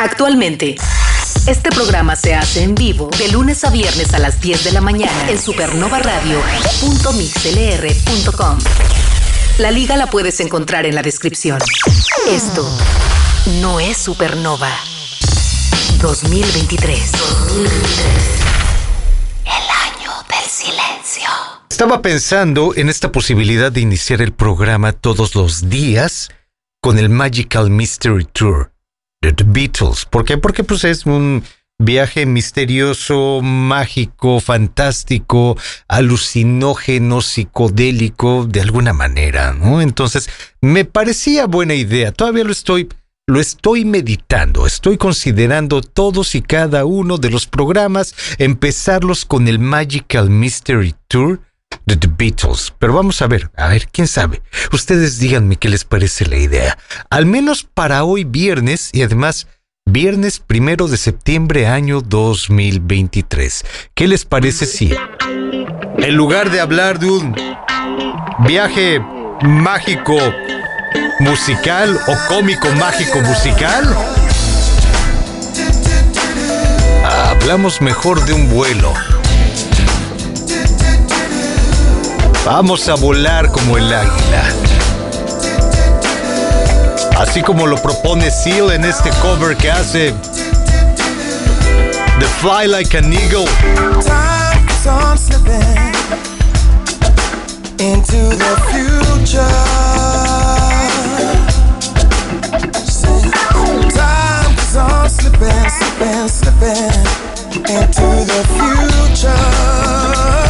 Actualmente, este programa se hace en vivo de lunes a viernes a las 10 de la mañana en supernovaradio.mixlr.com. La liga la puedes encontrar en la descripción. Esto no es Supernova 2023. 2023. El año del silencio. Estaba pensando en esta posibilidad de iniciar el programa todos los días con el Magical Mystery Tour The Beatles. ¿Por qué? Porque pues es un viaje misterioso, mágico, fantástico, alucinógeno, psicodélico, de alguna manera, ¿no? Entonces, me parecía buena idea. Todavía lo estoy lo estoy meditando, estoy considerando todos y cada uno de los programas, empezarlos con el Magical Mystery Tour de The Beatles. Pero vamos a ver, a ver, quién sabe. Ustedes díganme qué les parece la idea. Al menos para hoy viernes y además viernes primero de septiembre año 2023. ¿Qué les parece si, en lugar de hablar de un viaje mágico musical o cómico mágico musical, hablamos mejor de un vuelo? Vamos a volar como el águila. Así como lo propone Seal en este cover que hace The Fly Like an Eagle. Into the future. Time keeps on slipping, slipping, slipping into the future.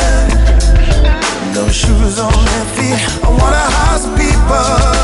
shoes on their feet. I wanna house people.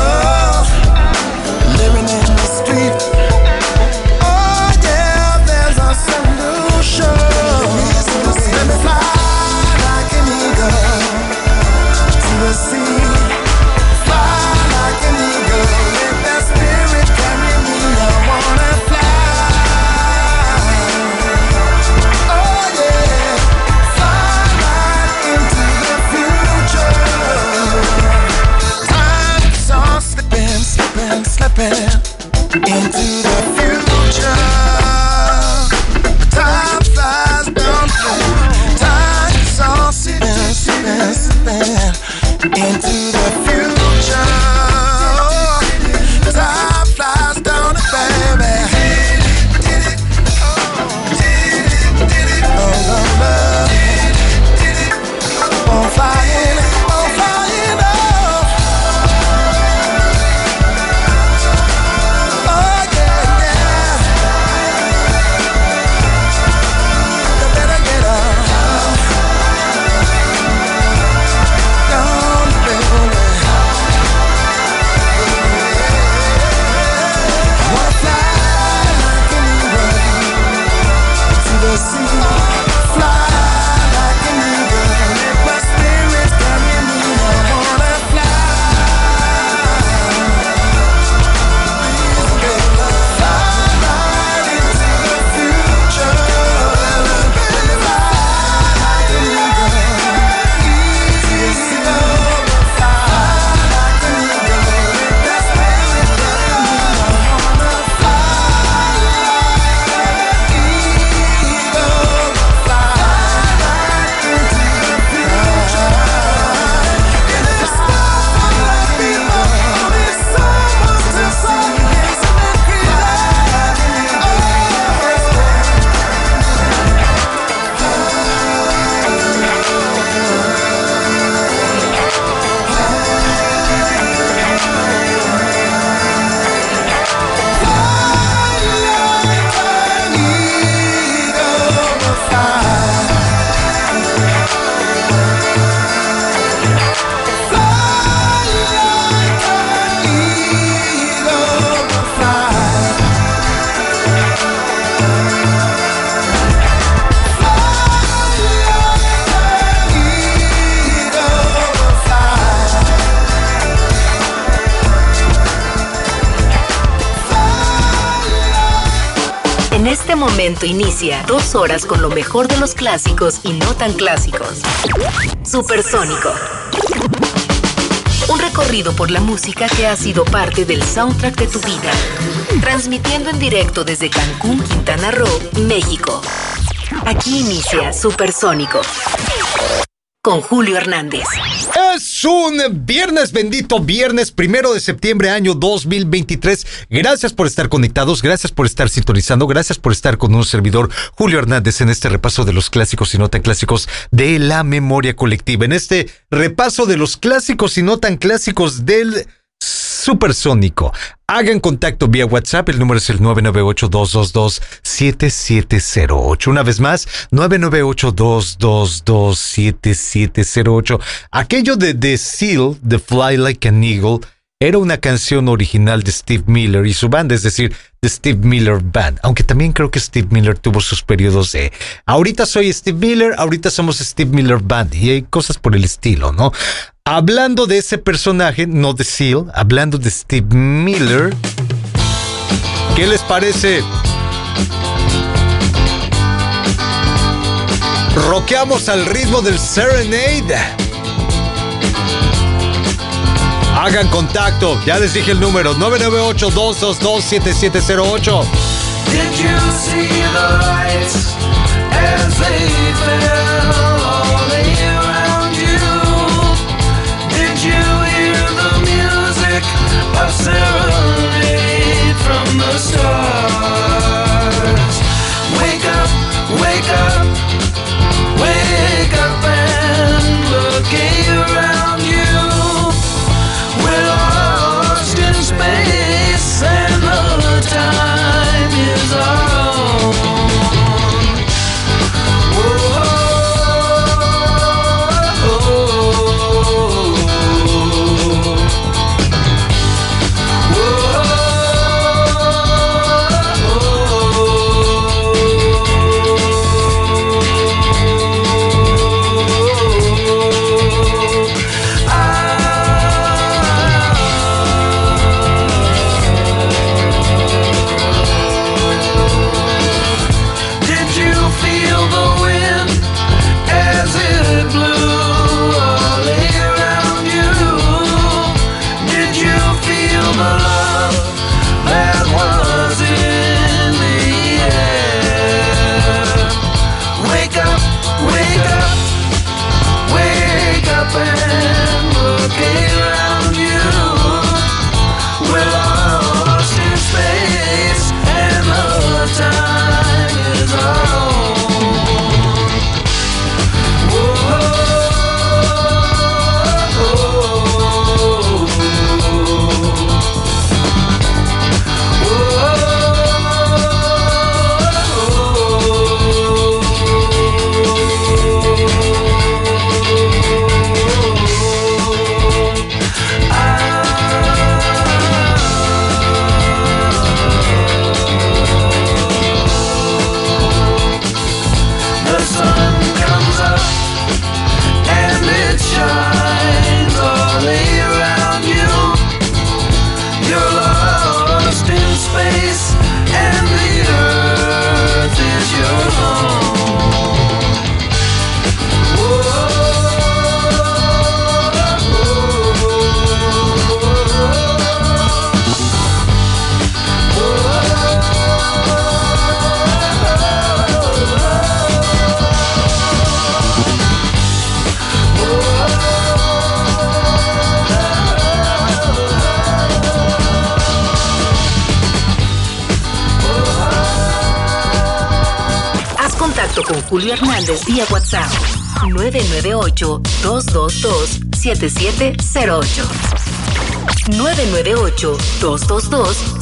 Inicia dos horas con lo mejor de los clásicos y no tan clásicos. Supersónico. Un recorrido por la música que ha sido parte del soundtrack de tu vida. Transmitiendo en directo desde Cancún, Quintana Roo, México. Aquí inicia Supersónico con Julio Hernández. Es un viernes bendito, viernes primero de septiembre año 2023. Gracias por estar conectados, gracias por estar sintonizando, gracias por estar con un servidor Julio Hernández en este repaso de los clásicos y no tan clásicos de la memoria colectiva. En este repaso de los clásicos y no tan clásicos del supersónico. Hagan contacto vía WhatsApp, el número es el 998-222-7708. Una vez más, 998-222-7708. Aquello de The Seal, The Fly Like an Eagle, era una canción original de Steve Miller y su banda, es decir, The Steve Miller Band. Aunque también creo que Steve Miller tuvo sus periodos de ahorita soy Steve Miller, ahorita somos Steve Miller Band y hay cosas por el estilo, ¿no? Hablando de ese personaje, no de Seal, hablando de Steve Miller, ¿qué les parece? Roqueamos al ritmo del Serenade. Hagan contacto, ya les dije el número 998-222-7708. Did you see the lights as they fell?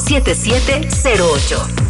998-222-7708.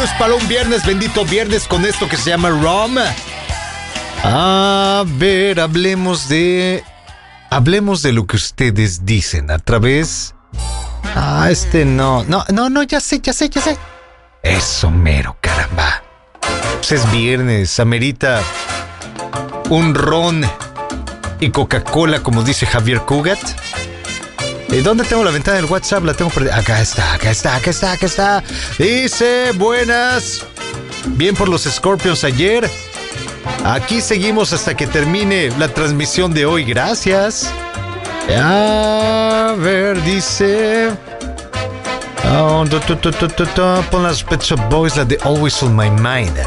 Actitudes para un viernes, bendito viernes, con esto que se llama ROM. A ver, hablemos de. Hablemos de lo que ustedes dicen a través. Ah, este no. No, no, no, ya sé, ya sé, ya sé. Eso mero, caramba. Pues es viernes, amerita un ron y Coca-Cola, como dice Javier Cugat. ¿Y dónde tengo la ventana del WhatsApp? La tengo perdida. Acá está, acá está, acá está, acá está. Dice, buenas. Bien por los Scorpions ayer. Aquí seguimos hasta que termine la transmisión de hoy. Gracias. A ver, dice. Oh, pon las Pet Shop Boys, la de Always on My Mind.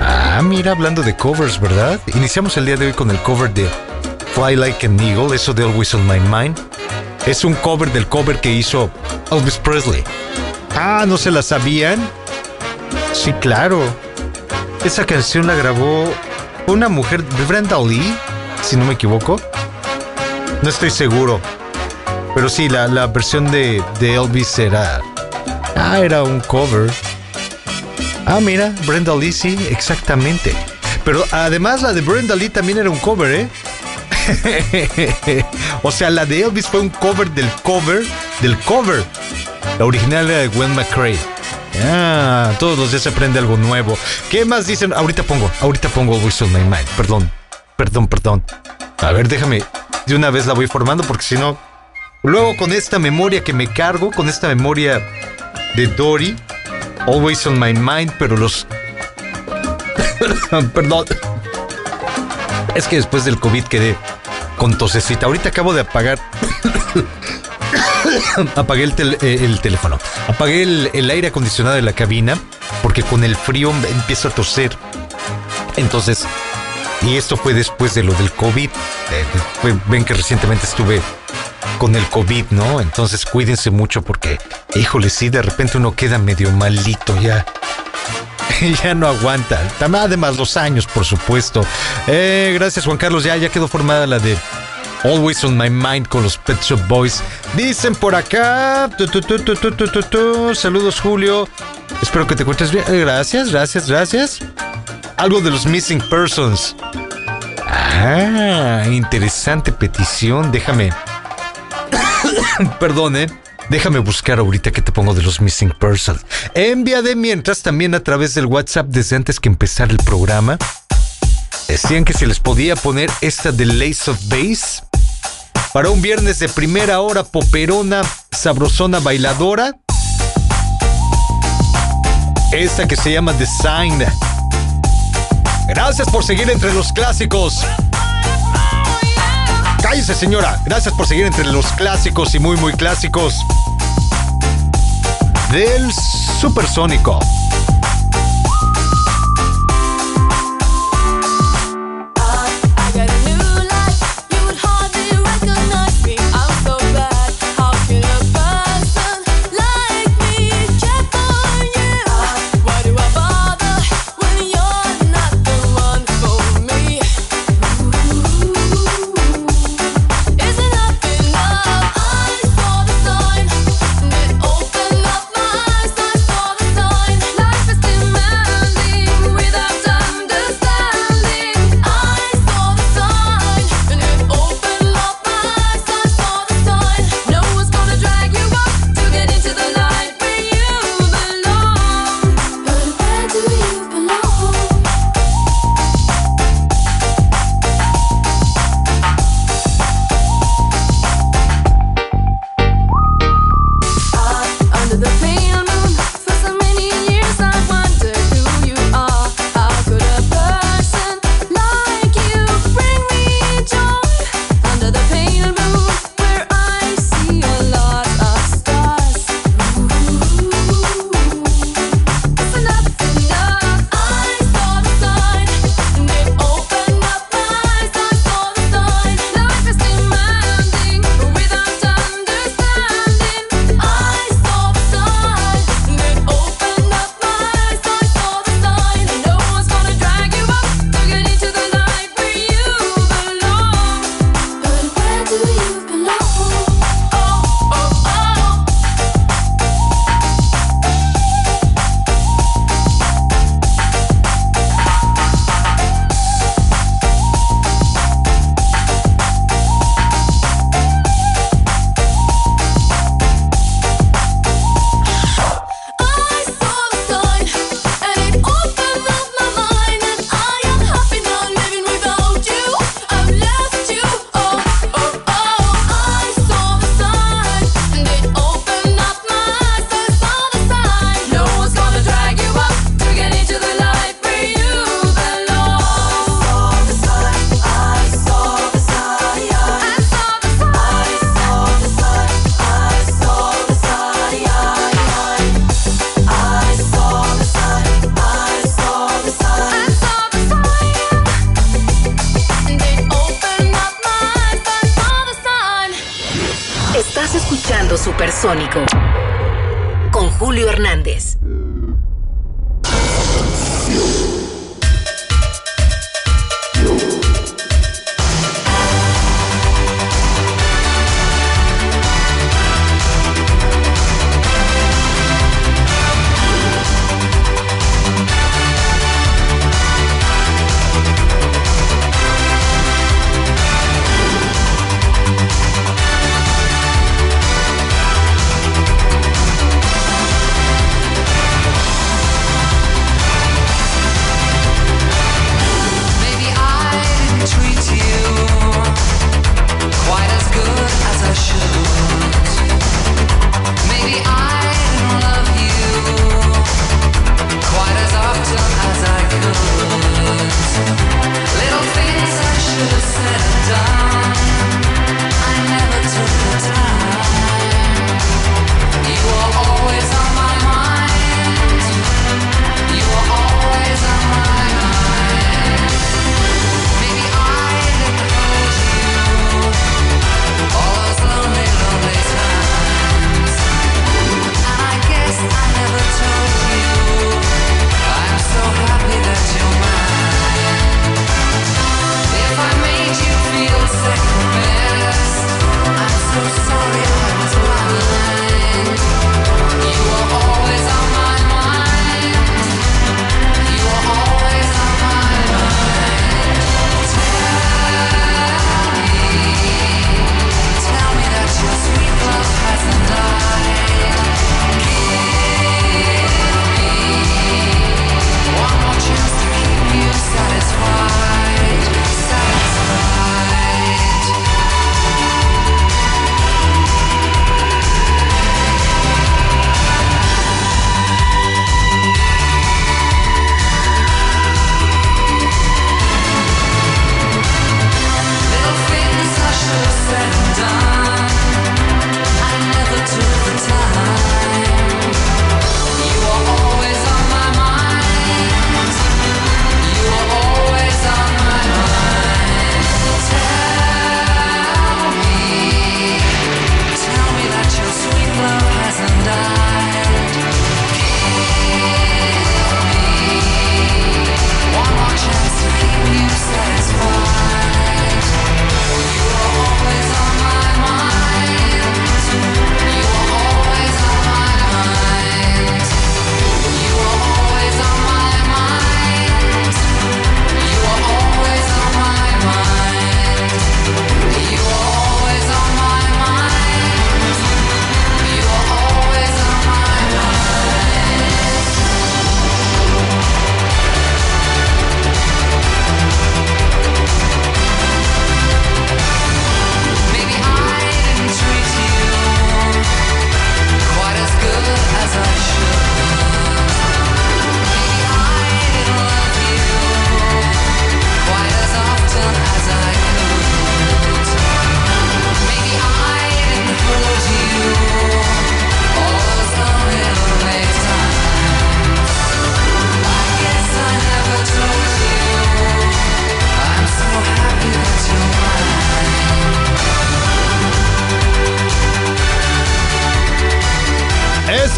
Ah, mira, hablando de covers, ¿verdad? Iniciamos el día de hoy con el cover de Fly Like an Eagle, eso de Always on My Mind. Es un cover del cover que hizo Elvis Presley. Ah, ¿no se la sabían? Sí, claro. Esa canción la grabó una mujer, Brenda Lee, si no me equivoco. No estoy seguro. Pero sí, la, la versión de, de Elvis era. Ah, era un cover. Ah, mira, Brenda Lee, sí, exactamente. Pero además la de Brenda Lee también era un cover, ¿eh? o sea, la de Elvis fue un cover del cover del cover. La original era de Gwen McCrae. Ah, todos los días se aprende algo nuevo. ¿Qué más dicen? Ahorita pongo, ahorita pongo Always on My Mind. Perdón, perdón, perdón. A ver, déjame. De una vez la voy formando porque si no. Luego con esta memoria que me cargo, con esta memoria de Dory, Always on My Mind, pero los. perdón. Es que después del COVID quedé con tosecita. Ahorita acabo de apagar. Apagué el, eh, el, teléfono. Apagué el, el, aire acondicionado de la cabina porque con el frío empiezo a toser. Entonces, y esto fue después de lo del COVID. Eh, ven que recientemente estuve con el COVID, ¿no? Entonces cuídense mucho porque, híjole, sí, de repente uno queda medio malito ya. ya no aguanta. Además, los años, por supuesto. Eh, gracias, Juan Carlos. Ya, ya quedó formada la de Always on My Mind con los Pet Shop Boys. Dicen por acá. Saludos, Julio. Espero que te encuentres bien. Eh, gracias, gracias, gracias. Algo de los Missing Persons. Ah, interesante petición. Déjame. Perdone. Déjame buscar ahorita que te pongo de los Missing Persons. Envía de mientras también a través del WhatsApp desde antes que empezara el programa. Decían que se les podía poner esta de Lace of Base para un viernes de primera hora poperona, sabrosona bailadora. Esta que se llama Design. Gracias por seguir entre los clásicos. Cállese, señora. Gracias por seguir entre los clásicos y muy, muy clásicos del Supersónico. Supersónico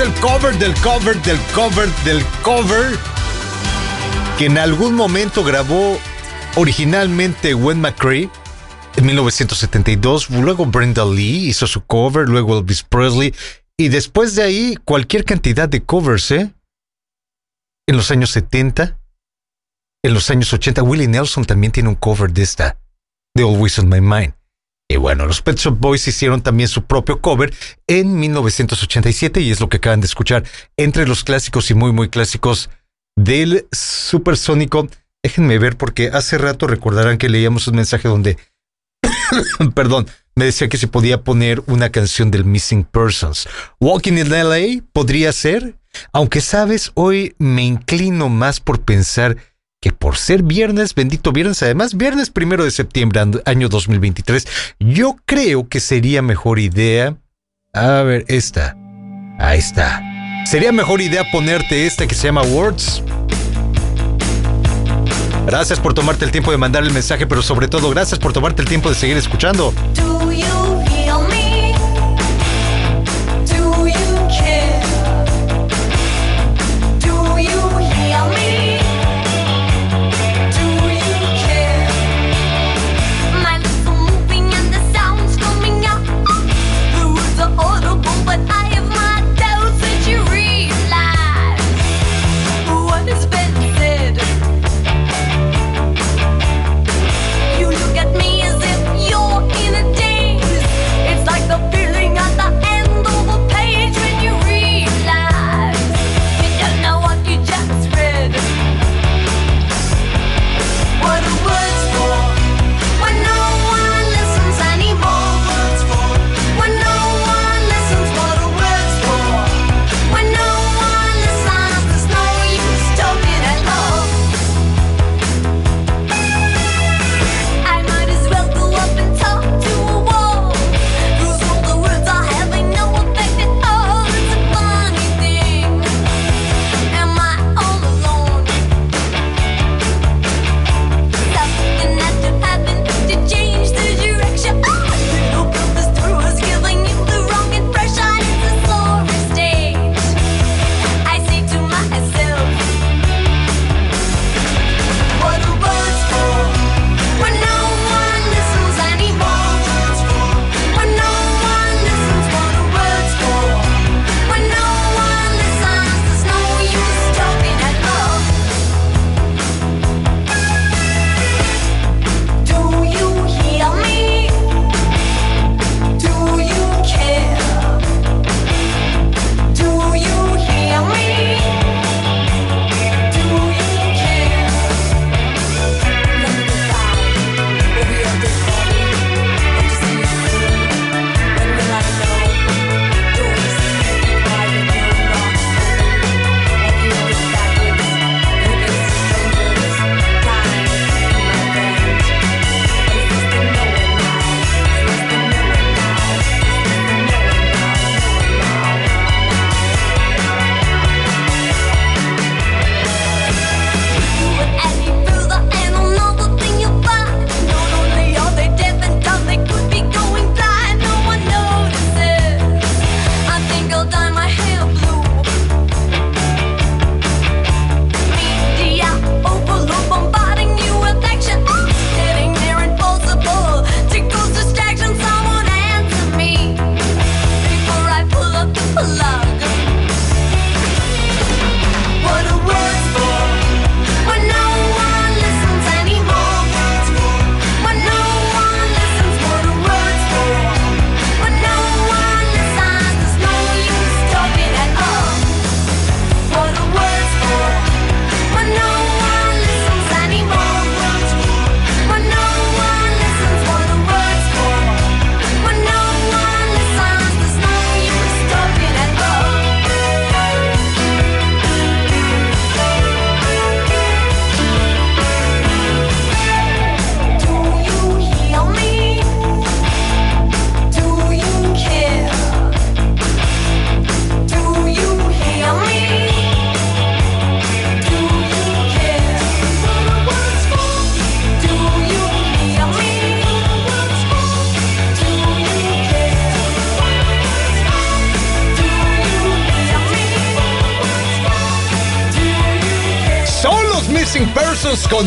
del cover del cover del cover que en algún momento grabó originalmente Gwen McCrae en 1972, luego Brenda Lee hizo su cover, luego Elvis Presley y después de ahí cualquier cantidad de covers, ¿eh? En los años 70, en los años 80, Willie Nelson también tiene un cover de esta, de Always on My Mind. Y bueno, los Pet Shop Boys hicieron también su propio cover en 1987 y es lo que acaban de escuchar entre los clásicos y muy muy clásicos del supersónico. Déjenme ver porque hace rato recordarán que leíamos un mensaje donde, perdón, me decía que se podía poner una canción del Missing Persons. Walking in LA podría ser, aunque sabes, hoy me inclino más por pensar que por ser viernes, bendito viernes, además viernes primero de septiembre, año 2023, yo creo que sería mejor idea... A ver, esta. Ahí está. Sería mejor idea ponerte esta que se llama Words. Gracias por tomarte el tiempo de mandar el mensaje, pero sobre todo gracias por tomarte el tiempo de seguir escuchando.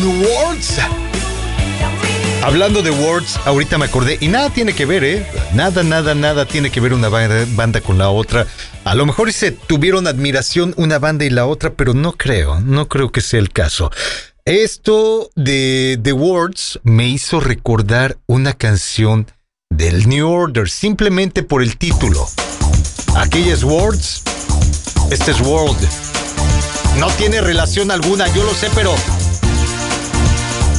Words. Hablando de Words, ahorita me acordé, y nada tiene que ver, ¿eh? Nada, nada, nada tiene que ver una banda con la otra. A lo mejor se tuvieron admiración una banda y la otra, pero no creo, no creo que sea el caso. Esto de The Words me hizo recordar una canción del New Order, simplemente por el título. Aquellas Words, este es World. No tiene relación alguna, yo lo sé, pero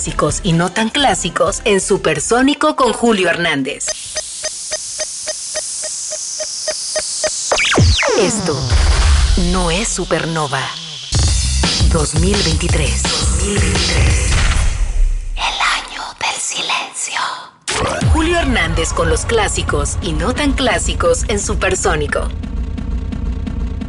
clásicos y no tan clásicos en Supersónico con Julio Hernández. Esto no es Supernova. 2023. 2023. El año del silencio. Julio Hernández con los clásicos y no tan clásicos en Supersónico.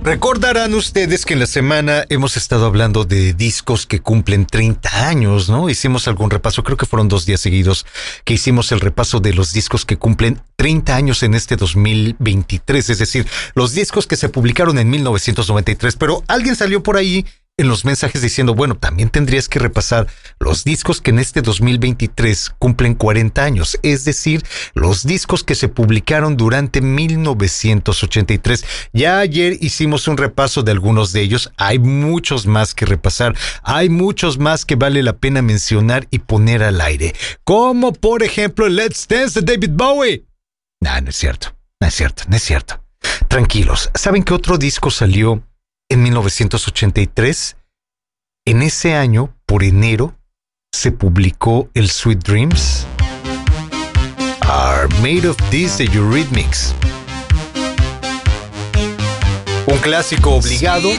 Recordarán ustedes que en la semana hemos estado hablando de discos que cumplen 30 años, ¿no? Hicimos algún repaso, creo que fueron dos días seguidos que hicimos el repaso de los discos que cumplen 30 años en este 2023, es decir, los discos que se publicaron en 1993, pero alguien salió por ahí en los mensajes diciendo, bueno, también tendrías que repasar los discos que en este 2023 cumplen 40 años, es decir, los discos que se publicaron durante 1983. Ya ayer hicimos un repaso de algunos de ellos, hay muchos más que repasar, hay muchos más que vale la pena mencionar y poner al aire, como por ejemplo Let's Dance de David Bowie. Nah, no es cierto. No es cierto, no es cierto. Tranquilos, ¿saben qué otro disco salió en 1983? En ese año, por enero, se publicó el Sweet Dreams Are Made of This de Eurythmics. Un clásico obligado.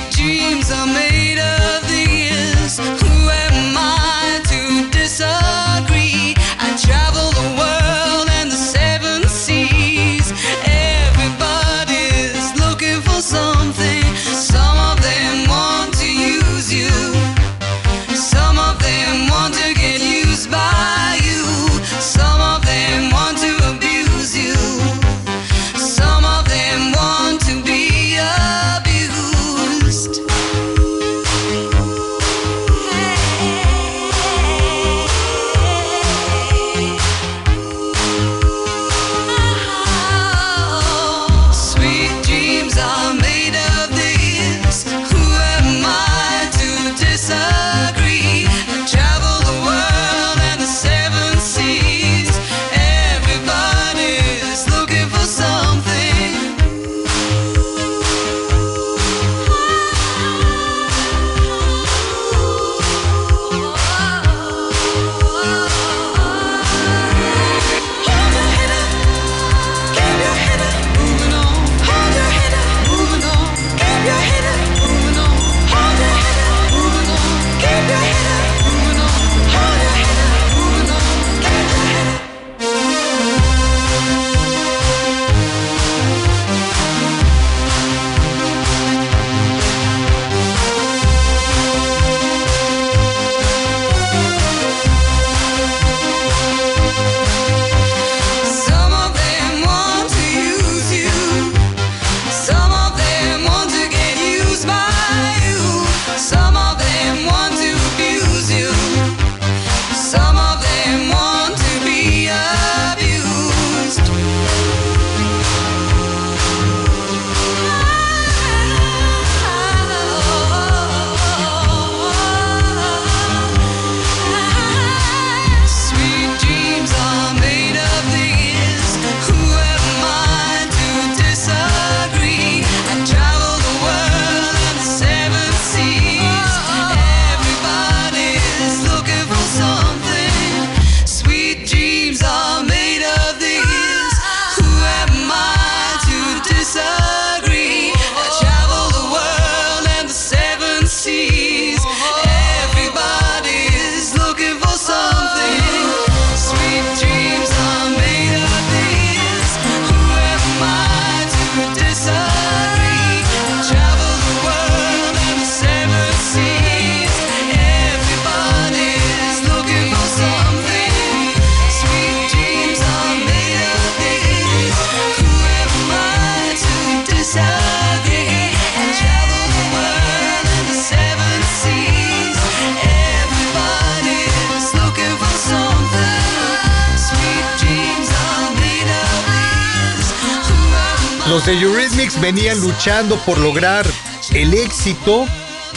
Los de Eurythmics venían luchando por lograr el éxito,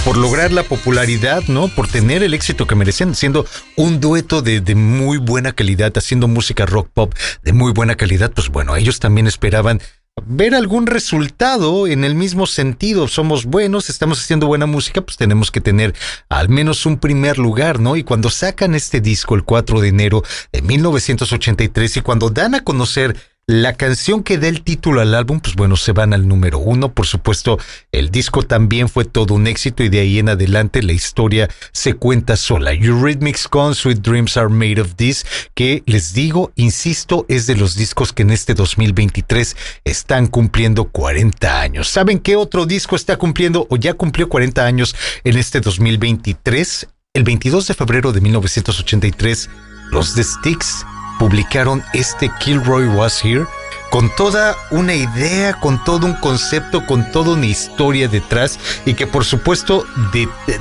por lograr la popularidad, ¿no? Por tener el éxito que merecen, siendo un dueto de, de, muy buena calidad, haciendo música rock pop de muy buena calidad, pues bueno, ellos también esperaban ver algún resultado en el mismo sentido. Somos buenos, estamos haciendo buena música, pues tenemos que tener al menos un primer lugar, ¿no? Y cuando sacan este disco el 4 de enero de 1983 y cuando dan a conocer la canción que da el título al álbum, pues bueno, se van al número uno. Por supuesto, el disco también fue todo un éxito y de ahí en adelante la historia se cuenta sola. Eurythmics con Sweet Dreams Are Made of This, que les digo, insisto, es de los discos que en este 2023 están cumpliendo 40 años. ¿Saben qué otro disco está cumpliendo o ya cumplió 40 años en este 2023? El 22 de febrero de 1983, los The Sticks publicaron este Kilroy Was Here con toda una idea, con todo un concepto, con toda una historia detrás y que por supuesto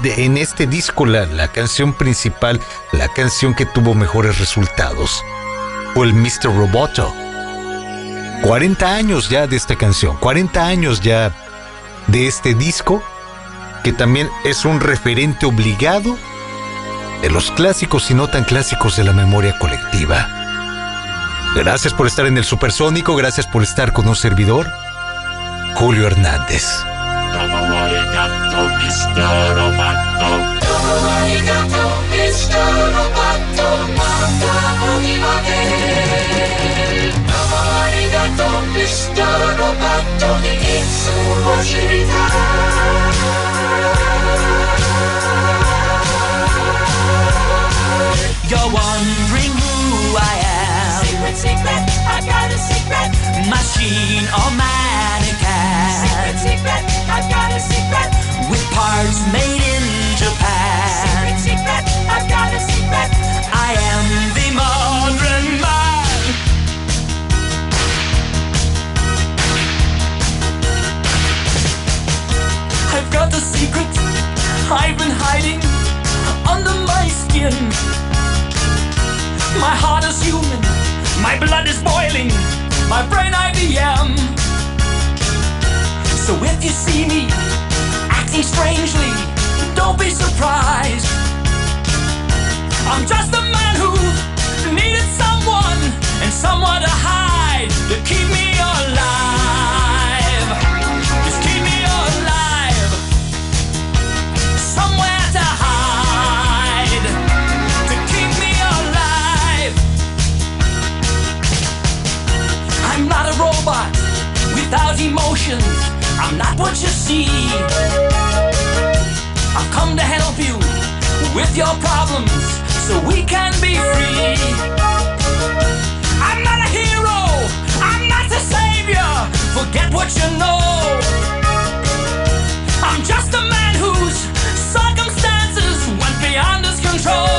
en este disco la, la canción principal, la canción que tuvo mejores resultados fue el Mr. Roboto. 40 años ya de esta canción, 40 años ya de este disco que también es un referente obligado de los clásicos y no tan clásicos de la memoria colectiva. Gracias por estar en el Supersónico, gracias por estar con un servidor, Julio Hernández. Secret, secret, I got a secret. Machine or mannequin. Secret, secret, I got a secret. With parts made in Japan. Secret, secret, I got a secret. I am the modern man. I've got a secret I've been hiding under my skin. My heart is human, my blood is boiling, my brain IBM. So if you see me acting strangely, don't be surprised. I'm just a man who needed someone and someone to hide to keep me robot without emotions. I'm not what you see. I've come to help you with your problems so we can be free. I'm not a hero, I'm not a savior. Forget what you know. I'm just a man whose circumstances went beyond his control,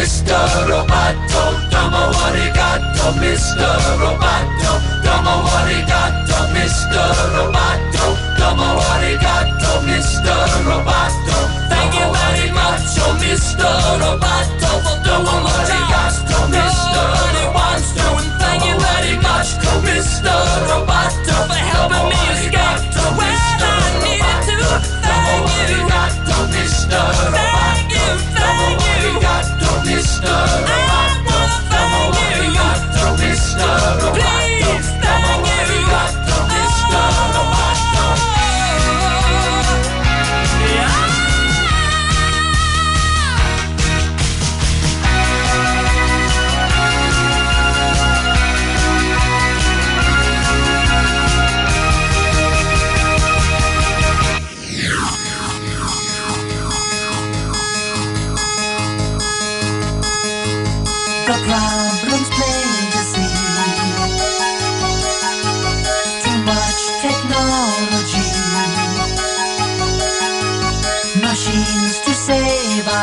Mr. Roboto. Domo arigato, Mr. Roboto. Domo arigato, Mr. Roboto. Domo arigato, Mr. Roboto. Thank you very much, oh Mr. Roboto, for doing what you got to Mr. wants to. And thank you very much, oh Mr.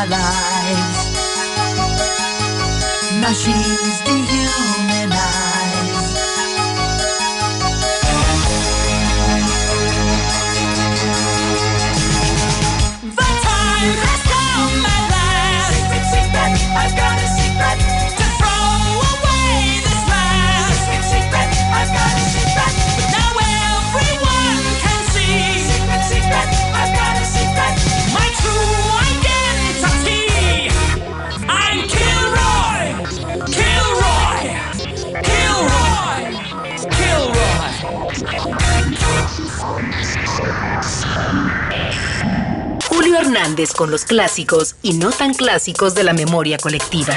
lives. Machines Hernández con los clásicos y no tan clásicos de la memoria colectiva.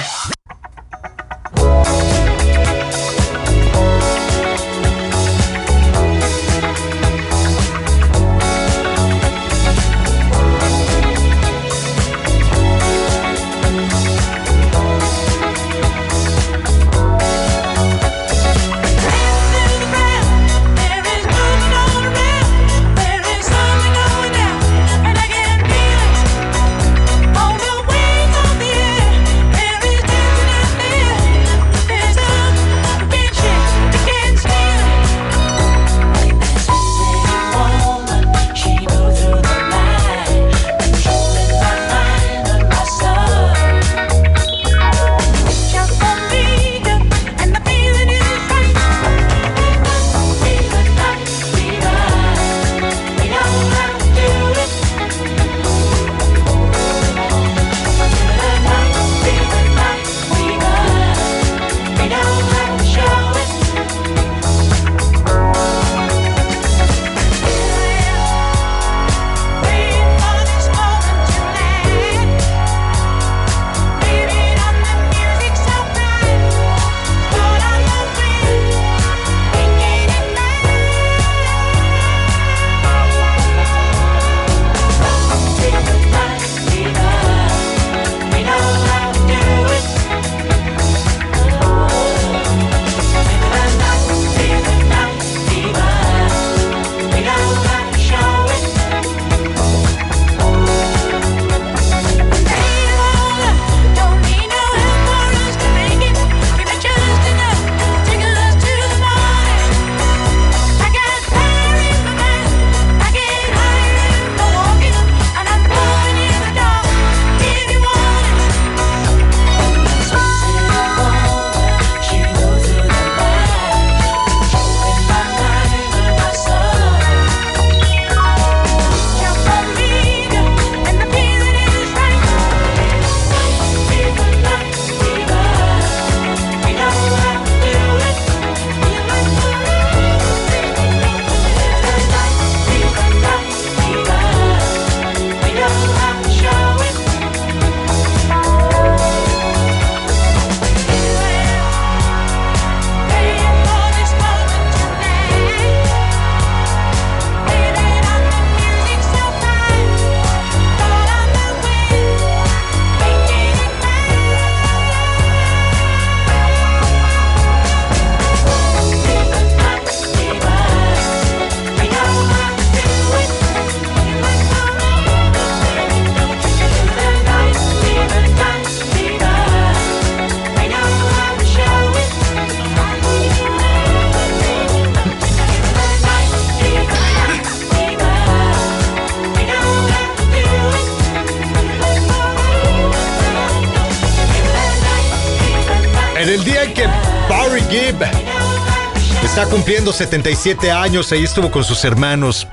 Cumpliendo 77 años, ahí estuvo con sus hermanos.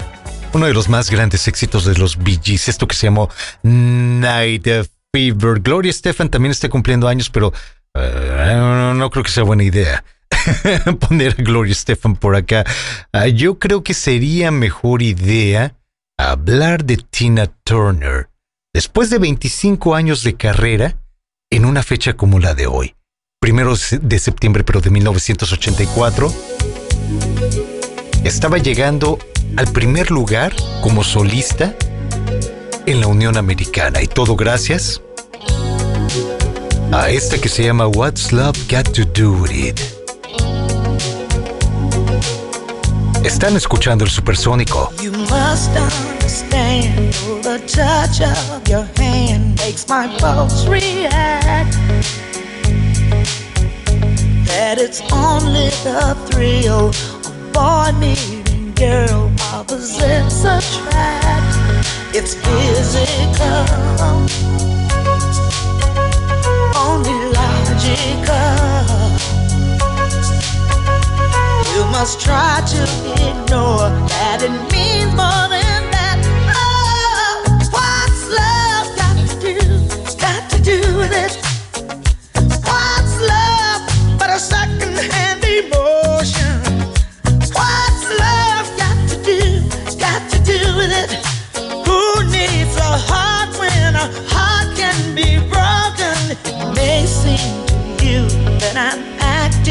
Uno de los más grandes éxitos de los Bee esto que se llamó Night Fever. Gloria Stefan también está cumpliendo años, pero eh, no, no creo que sea buena idea. poner a Gloria Stefan por acá. Ah, yo creo que sería mejor idea hablar de Tina Turner después de 25 años de carrera en una fecha como la de hoy. Primero de septiembre, pero de 1984. Estaba llegando al primer lugar como solista en la Unión Americana y todo gracias a esta que se llama What's Love Got to Do With It. Están escuchando el supersónico. You must understand the touch of your hand makes my pulse react. That it's only the thrill of boy meeting girl opposites attract. It's physical, only logical. You must try to ignore that it means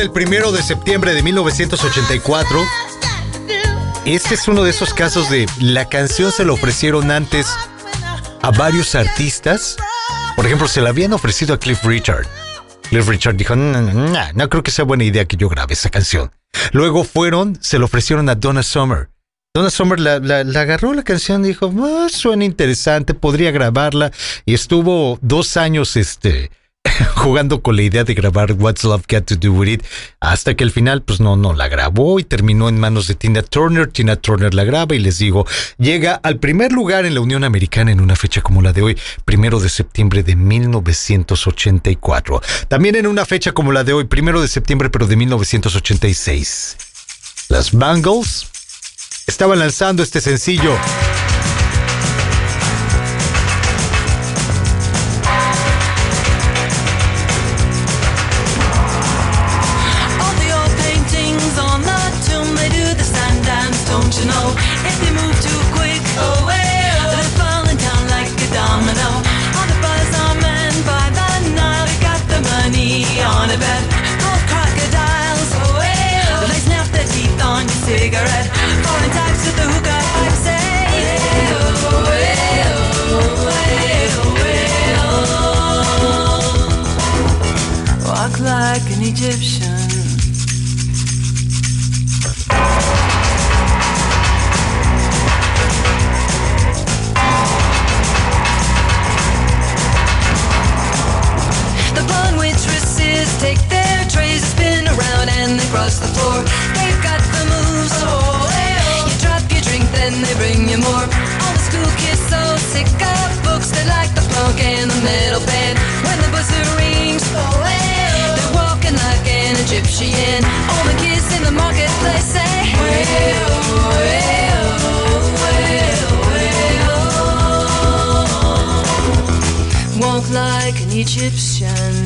El primero de septiembre de 1984. Este es uno de esos casos de la canción se lo ofrecieron antes a varios artistas. Por ejemplo, se la habían ofrecido a Cliff Richard. Cliff Richard dijo, no, creo que sea buena idea que yo grabe esa canción. Luego fueron, se lo ofrecieron a Donna Summer. Donna Summer la, la- la agarró la canción y dijo, "Ah, suena interesante, podría grabarla. Y estuvo dos años este, jugando con la idea de grabar What's Love Got to Do With It, hasta que al final, pues no, no la grabó y terminó en manos de Tina Turner. Tina Turner la graba y les digo, llega al primer lugar en la Unión Americana en una fecha como la de hoy, primero de septiembre de 1984. También en una fecha como la de hoy, primero de septiembre, pero de 1986. Las Bangles estaban lanzando este sencillo. Metal band. When the buzzer rings, oh, hey, oh. They're walking like an Egyptian. All the kids in the marketplace say. Walk like an Egyptian.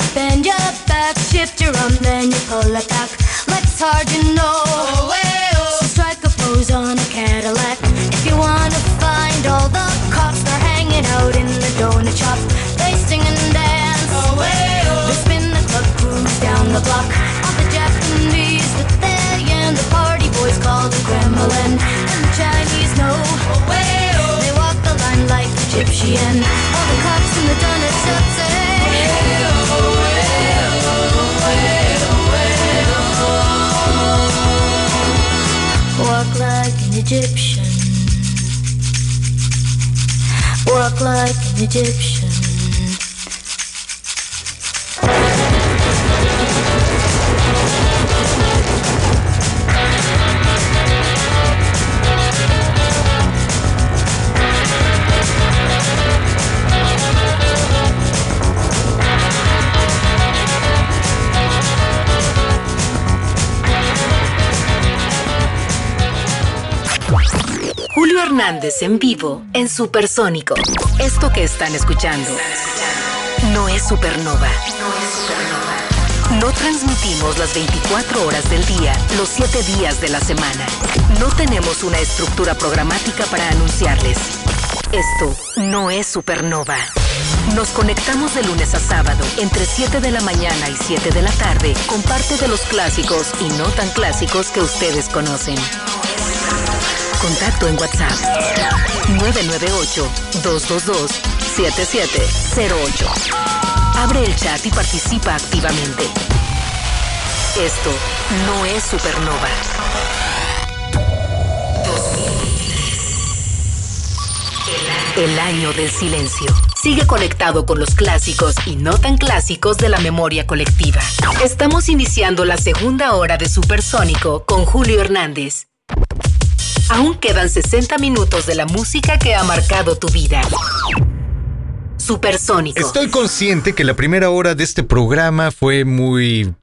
Up bend your back, shift your arm, then you pull it back. Legs hard, you know. Oh, so strike a pose on a Cadillac. If you wanna find all the cops, they're hanging out in the donut shop. They sing and dance. Oh, they spin the club cruise down the block. All the Japanese that they and the party boys call the Kremlin. And the Chinese know. Oh, they walk the line like Egyptian. All the cops in the donut shop an Egyptian. Walk like an Egyptian. Hernández en vivo en Supersónico. Esto que están escuchando no es Supernova. No transmitimos las 24 horas del día, los 7 días de la semana. No tenemos una estructura programática para anunciarles. Esto no es Supernova. Nos conectamos de lunes a sábado entre 7 de la mañana y 7 de la tarde con parte de los clásicos y no tan clásicos que ustedes conocen. Contacto en WhatsApp 998-222-7708. Abre el chat y participa activamente. Esto no es Supernova. 2023. El año del silencio. Sigue conectado con los clásicos y no tan clásicos de la memoria colectiva. Estamos iniciando la segunda hora de Supersónico con Julio Hernández. Aún quedan 60 minutos de la música que ha marcado tu vida. Supersónico. Estoy consciente que la primera hora de este programa fue muy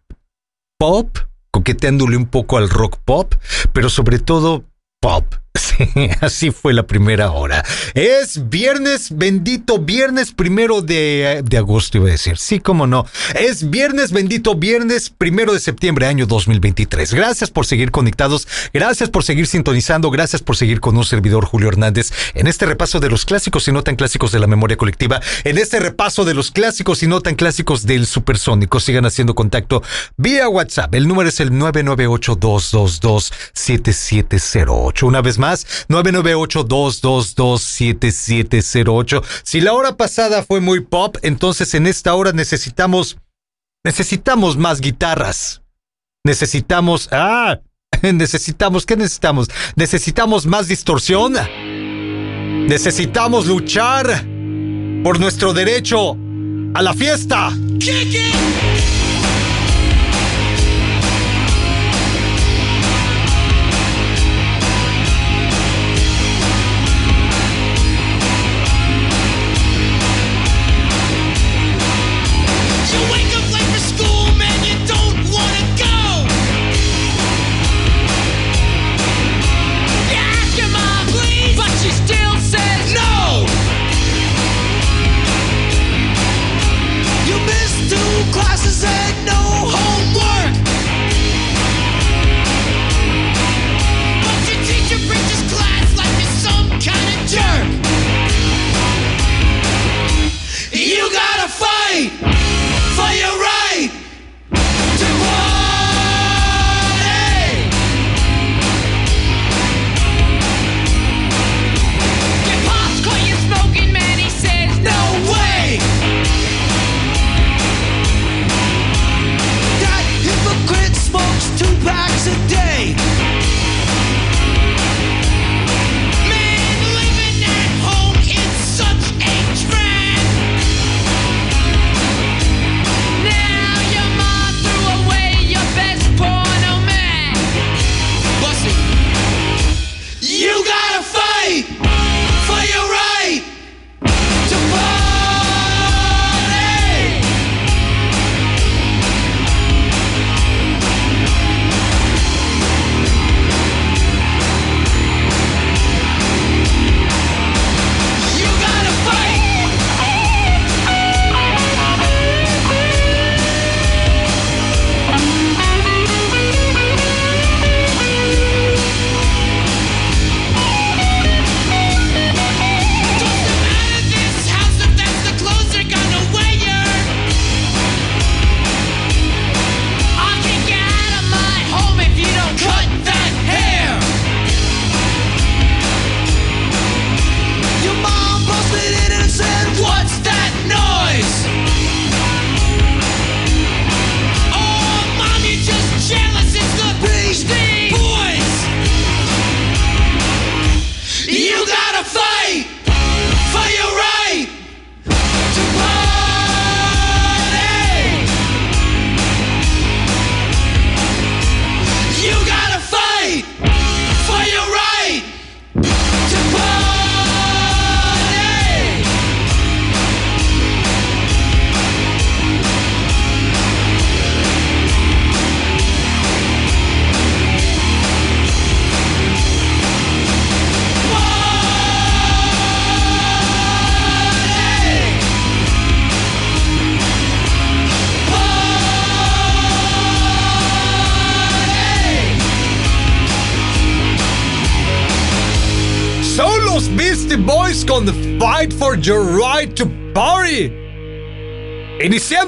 pop, coqueteándole un poco al rock pop, pero sobre todo pop. Sí, así fue la primera hora. Es viernes, bendito viernes primero de, de agosto, iba a decir. Sí, cómo no. Es viernes, bendito viernes primero de septiembre, año 2023. Gracias por seguir conectados, gracias por seguir sintonizando, gracias por seguir con un servidor Julio Hernández en este repaso de los clásicos y no tan clásicos de la memoria colectiva, en este repaso de los clásicos y no tan clásicos del supersónico. Sigan haciendo contacto vía WhatsApp. El número es el 998-222-7708. Una vez más, 998-222-7708. Si la hora pasada fue muy pop, entonces en esta hora necesitamos, necesitamos más guitarras. Necesitamos, ah, necesitamos, ¿qué necesitamos? Necesitamos más distorsión. Necesitamos luchar por nuestro derecho a la fiesta.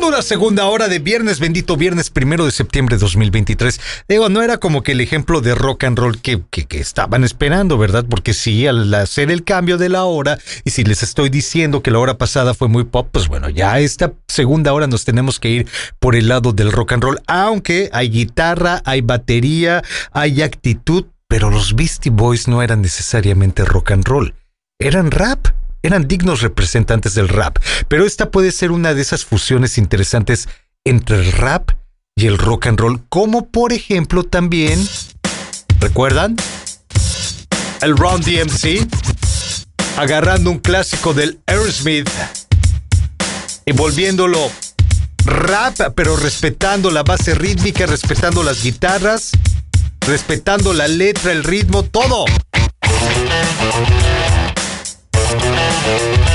Iniciando una segunda hora de viernes, bendito viernes primero de septiembre de 2023. Digo, no era como que el ejemplo de rock and roll que, que, que estaban esperando, ¿verdad? Porque sí, al hacer el cambio de la hora, y si les estoy diciendo que la hora pasada fue muy pop, pues bueno, ya esta segunda hora nos tenemos que ir por el lado del rock and roll, aunque hay guitarra, hay batería, hay actitud, pero los Beastie Boys no eran necesariamente rock and roll, eran rap eran dignos representantes del rap, pero esta puede ser una de esas fusiones interesantes entre el rap y el rock and roll, como por ejemplo también, ¿recuerdan? El Ron DMC, agarrando un clásico del Aerosmith y volviéndolo rap, pero respetando la base rítmica, respetando las guitarras, respetando la letra, el ritmo, todo. Thank you.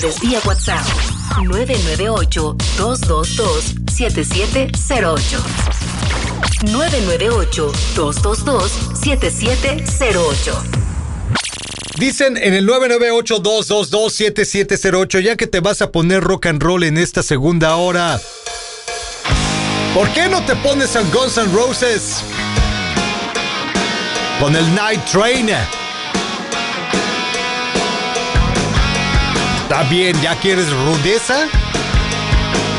Hernández vía WhatsApp 998-222-7708. 998-222-7708. Dicen en el 998-222-7708, ya que te vas a poner rock and roll en esta segunda hora, ¿por qué no te pones a Guns N' Roses? Con el Night Train. Ah, bien, ¿ya quieres rudeza?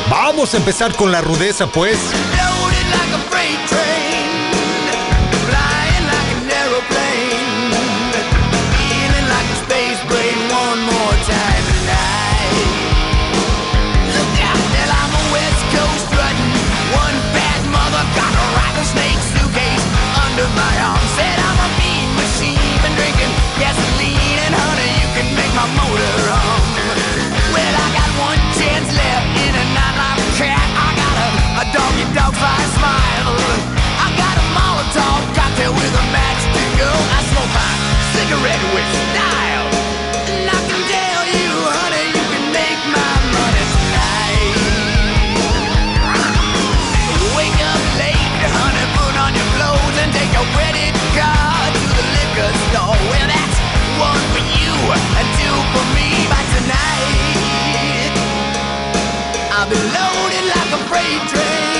Vamos a empezar con la rudeza, pues. be loaded like a freight train.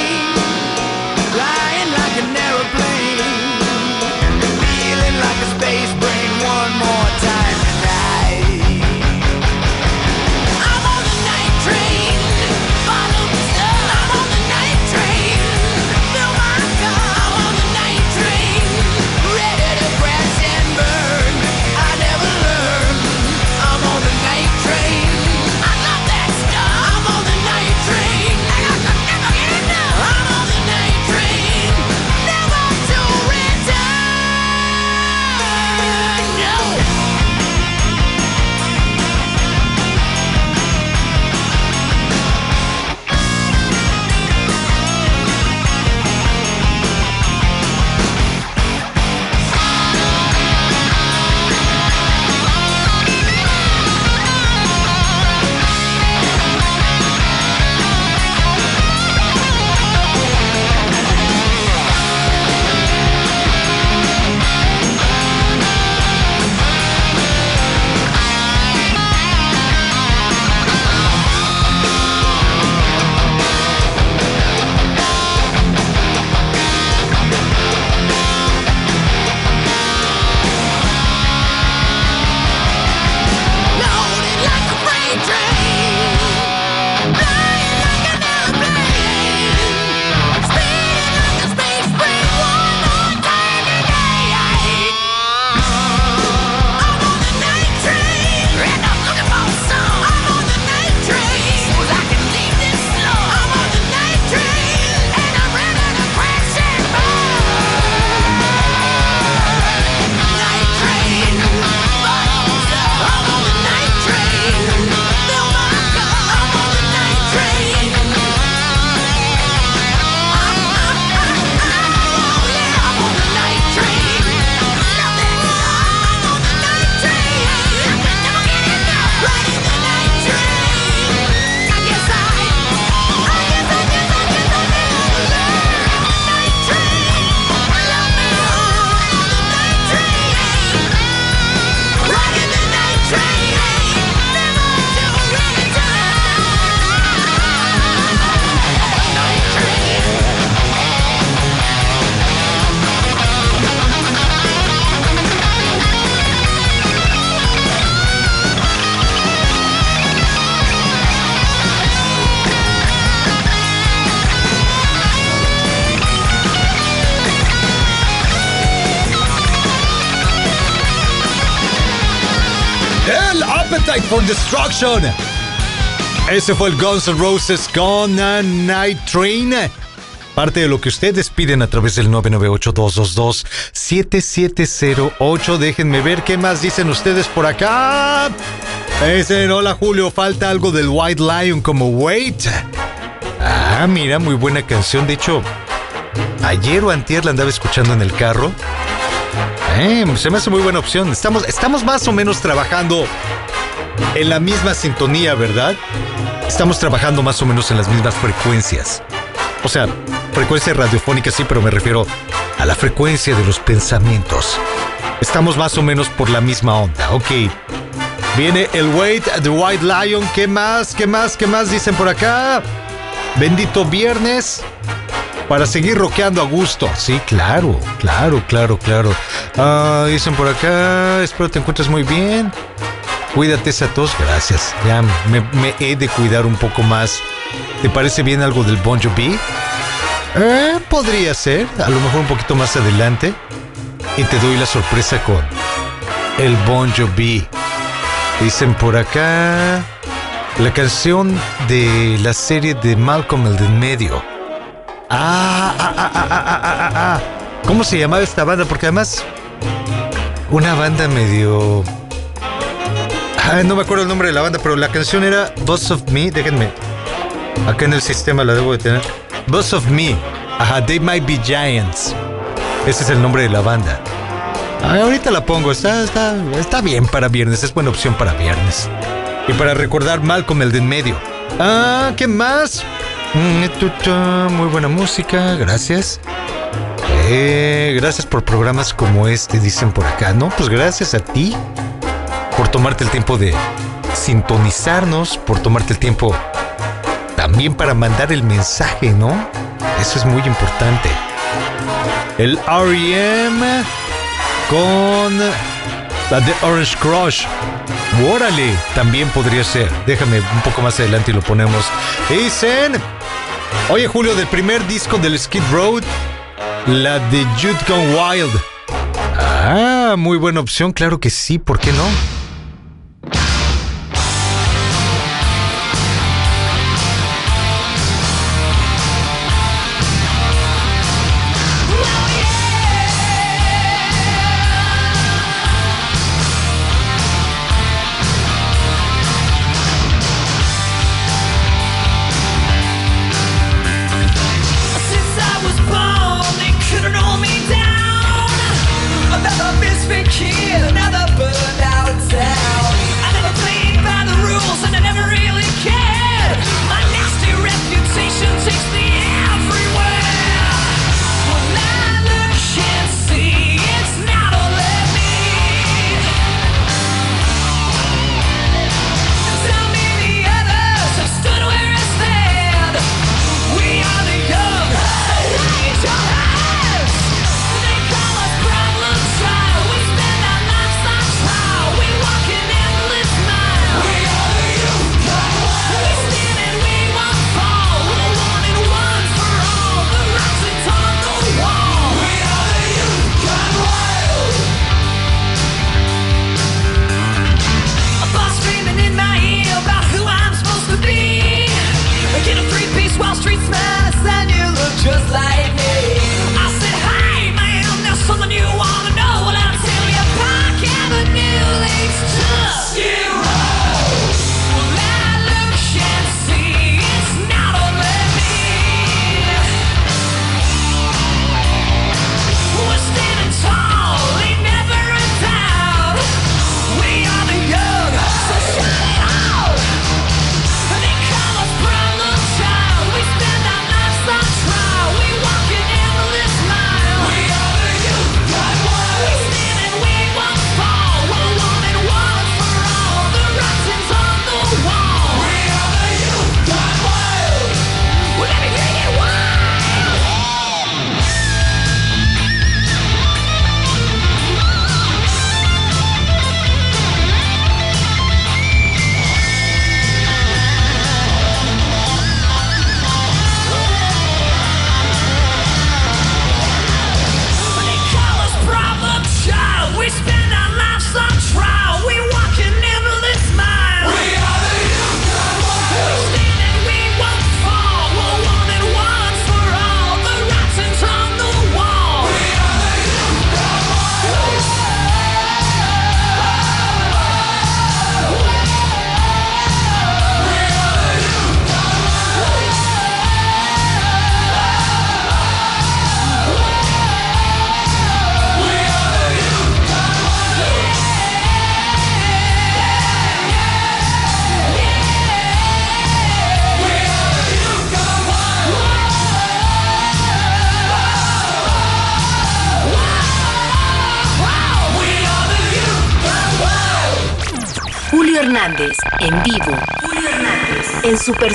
Destruction. Ese fue el Guns N' Roses con a Night Train. Parte de lo que ustedes piden a través del 998-222-7708. Déjenme ver qué más dicen ustedes por acá. Ese, hola Julio, falta algo del White Lion como Wait. Ah, mira, muy buena canción. De hecho, ayer o antier la andaba escuchando en el carro. Eh, se me hace muy buena opción. Estamos, estamos más o menos trabajando en la misma sintonía, ¿verdad? Estamos trabajando más o menos en las mismas frecuencias. O sea, frecuencia radiofónica sí, pero me refiero a la frecuencia de los pensamientos. Estamos más o menos por la misma onda, ok. Viene el Wait, The White Lion. ¿Qué más? ¿Qué más? ¿Qué más dicen por acá? Bendito viernes. Para seguir rockeando a gusto. Sí, claro, claro, claro, claro. Ah, dicen por acá. Espero te encuentres muy bien. Cuídate esa tos. Gracias. Ya me, me he de cuidar un poco más. ¿Te parece bien algo del Bon Jovi? Eh, podría ser. A lo mejor un poquito más adelante. Y te doy la sorpresa con el Bon Jovi. Dicen por acá la canción de la serie de Malcolm el de en medio. Ah, ah, ah, ah, ah, ah, ah, ah. ¿Cómo se llamaba esta banda? Porque además una banda medio No me acuerdo el nombre de la banda, pero la canción era Boss of Me. Déjenme. Acá en el sistema la debo de tener. Boss of Me. Ajá, They Might Be Giants. Ese es el nombre de la banda. Ahorita la pongo. Está, está, está bien para viernes. Es buena opción para viernes. Y para recordar Malcolm el de en medio. Ah, ¿qué más? Mm, Muy buena música. Gracias. Eh, gracias por programas como este, dicen por acá. No, pues gracias a ti por tomarte el tiempo de sintonizarnos, por tomarte el tiempo también para mandar el mensaje, ¿no? Eso es muy importante. El REM con la de Orange Crush. Órale, también podría ser. Déjame un poco más adelante y lo ponemos. Dicen, oye Julio, del primer disco del Skid Road, la de Jude Gone Wild. Ah, muy buena opción, claro que sí, ¿por qué no?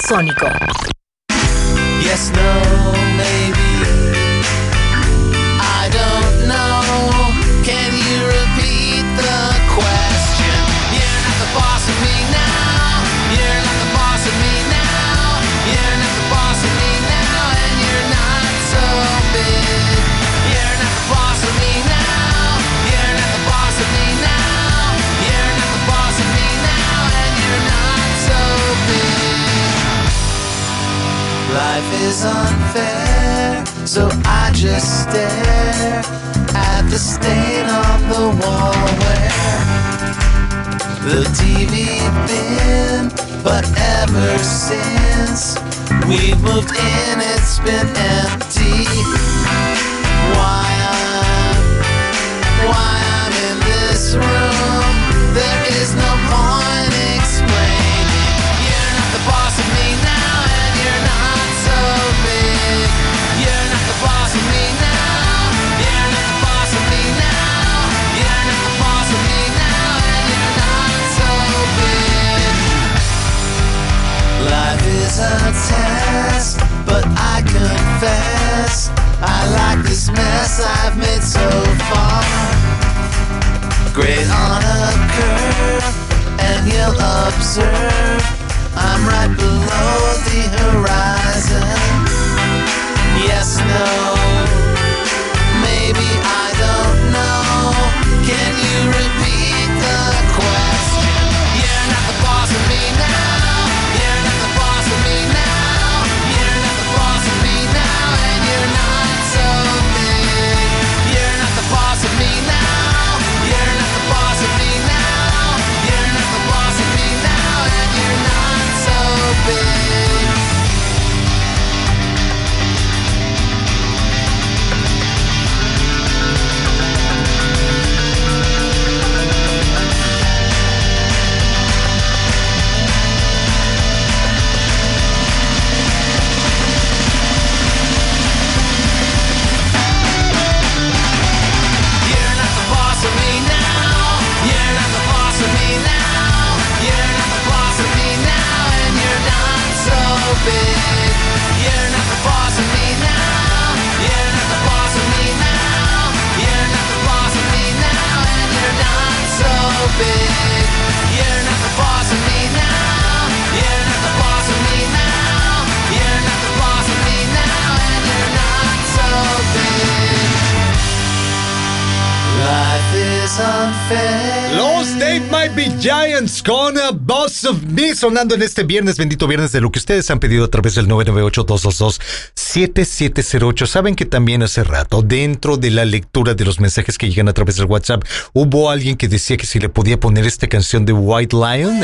Sónico. Con a Boss of Me sonando en este viernes, bendito viernes, de lo que ustedes han pedido a través del 998-222-7708. Saben que también hace rato, dentro de la lectura de los mensajes que llegan a través del WhatsApp, hubo alguien que decía que si le podía poner esta canción de White Lion.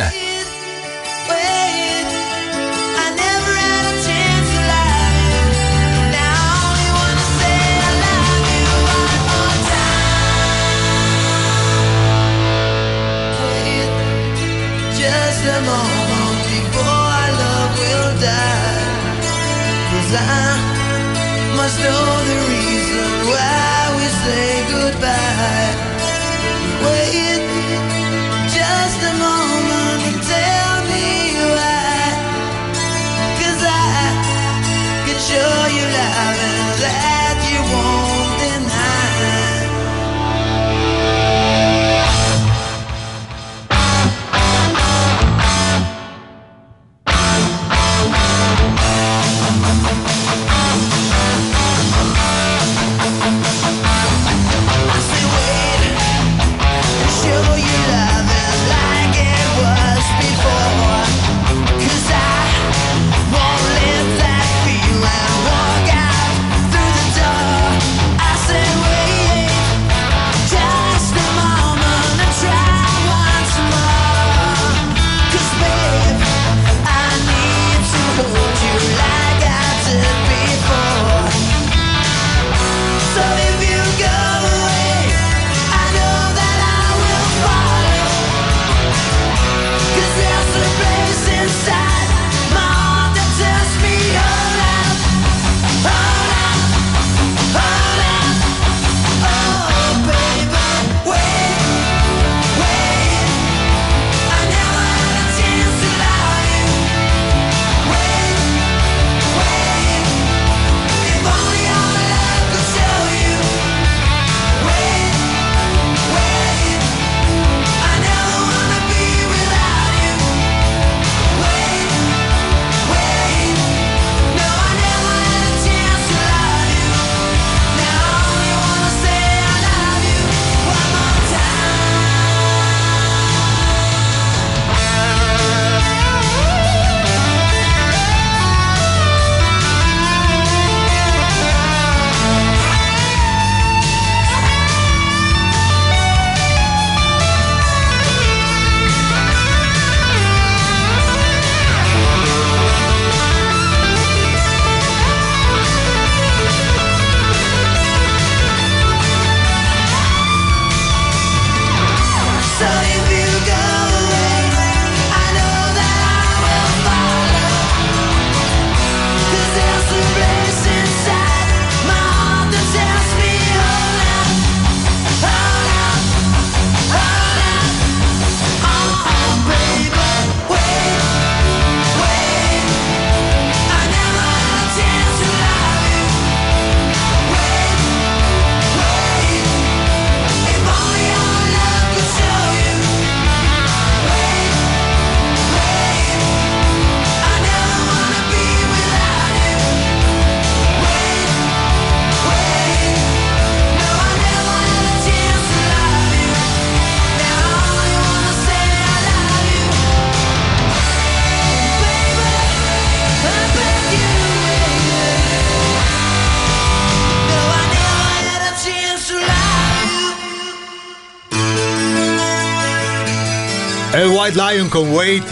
White Lion con Wade.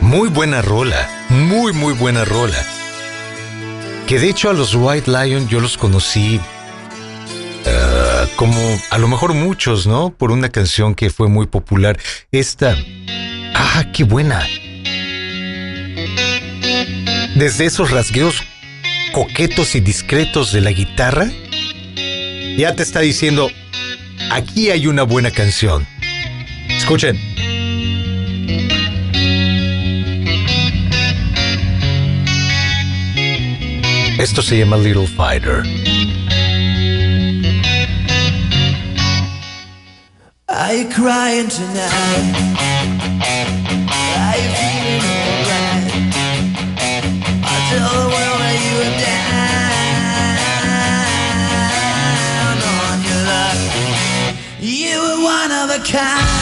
Muy buena rola, muy muy buena rola. Que de hecho a los White Lion yo los conocí ah, como a lo mejor muchos, ¿no? Por una canción que fue muy popular. Esta... ¡Ah, qué buena! Desde esos rasgueos coquetos y discretos de la guitarra, ya te está diciendo, aquí hay una buena canción. Escuchen. Esto se llama Little Fighter. Are you crying tonight? Are you feeling alright? I tell the world that you are down on your luck. You were one of a kind.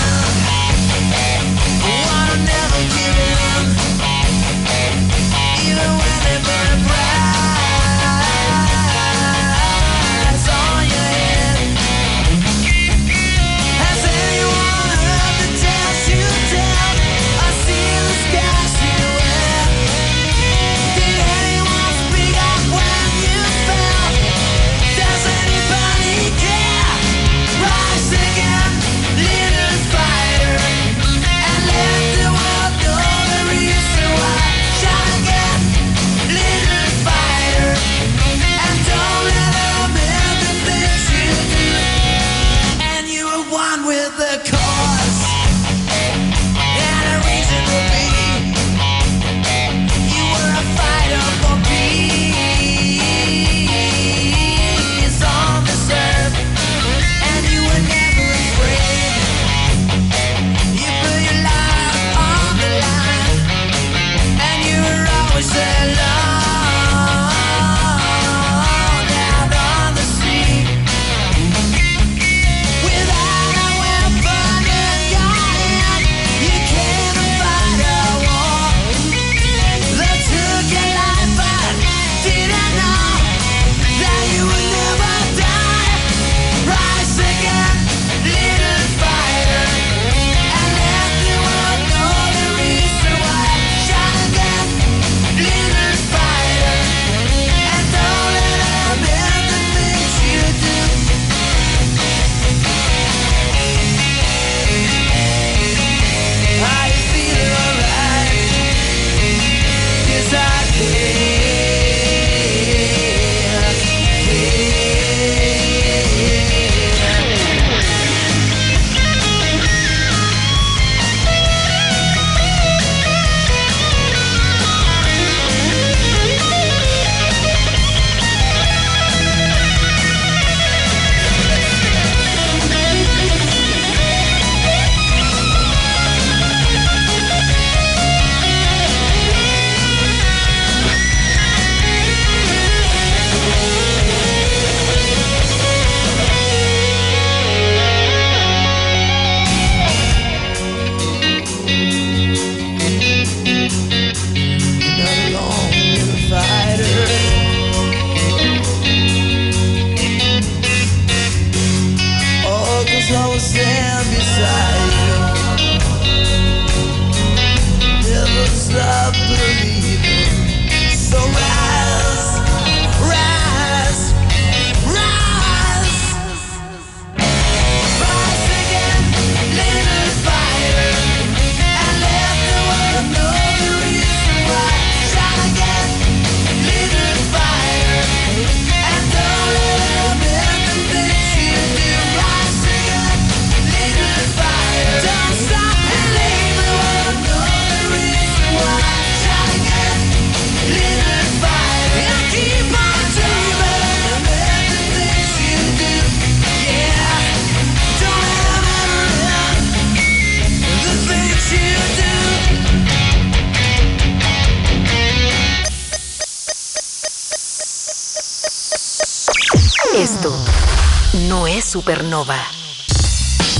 Nova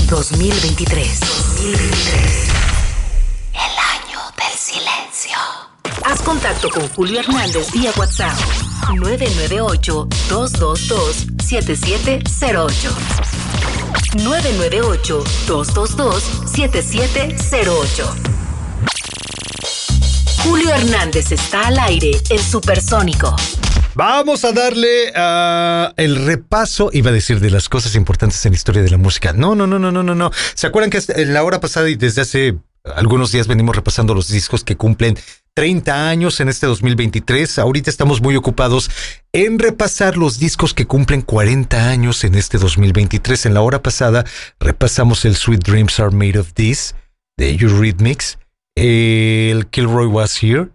2023. 2023. El año del silencio. Haz contacto con Julio Hernández vía WhatsApp 998-222-7708. 998-222-7708. Julio Hernández está al aire en Supersónico Vamos a darle ah, el repaso, iba a decir, de las cosas importantes en la historia de la música. No, no, no, no, no, no, no. ¿Se acuerdan que en la hora pasada y desde hace algunos días venimos repasando los discos que cumplen 30 años en este 2023? Ahorita estamos muy ocupados en repasar los discos que cumplen 40 años en este 2023. En la hora pasada repasamos el Sweet Dreams Are Made of This de Eurythmics, el Kilroy Was Here,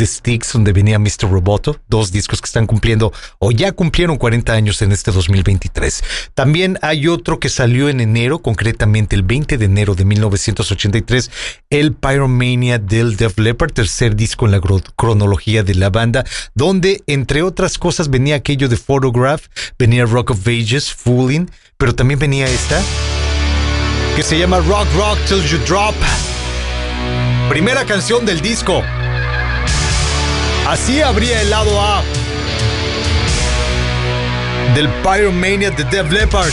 The Sticks, donde venía Mr. Roboto, dos discos que están cumpliendo o ya cumplieron 40 años en este 2023. También hay otro que salió en enero, concretamente el 20 de enero de 1983, el Pyromania del Def Leppard, tercer disco en la cronología de la banda, donde entre otras cosas venía aquello de Photograph, venía Rock of Ages, Fooling, pero también venía esta que se llama Rock Rock Till You Drop. Primera canción del disco. Así abría el lado A del Pyromania de Def Leppard.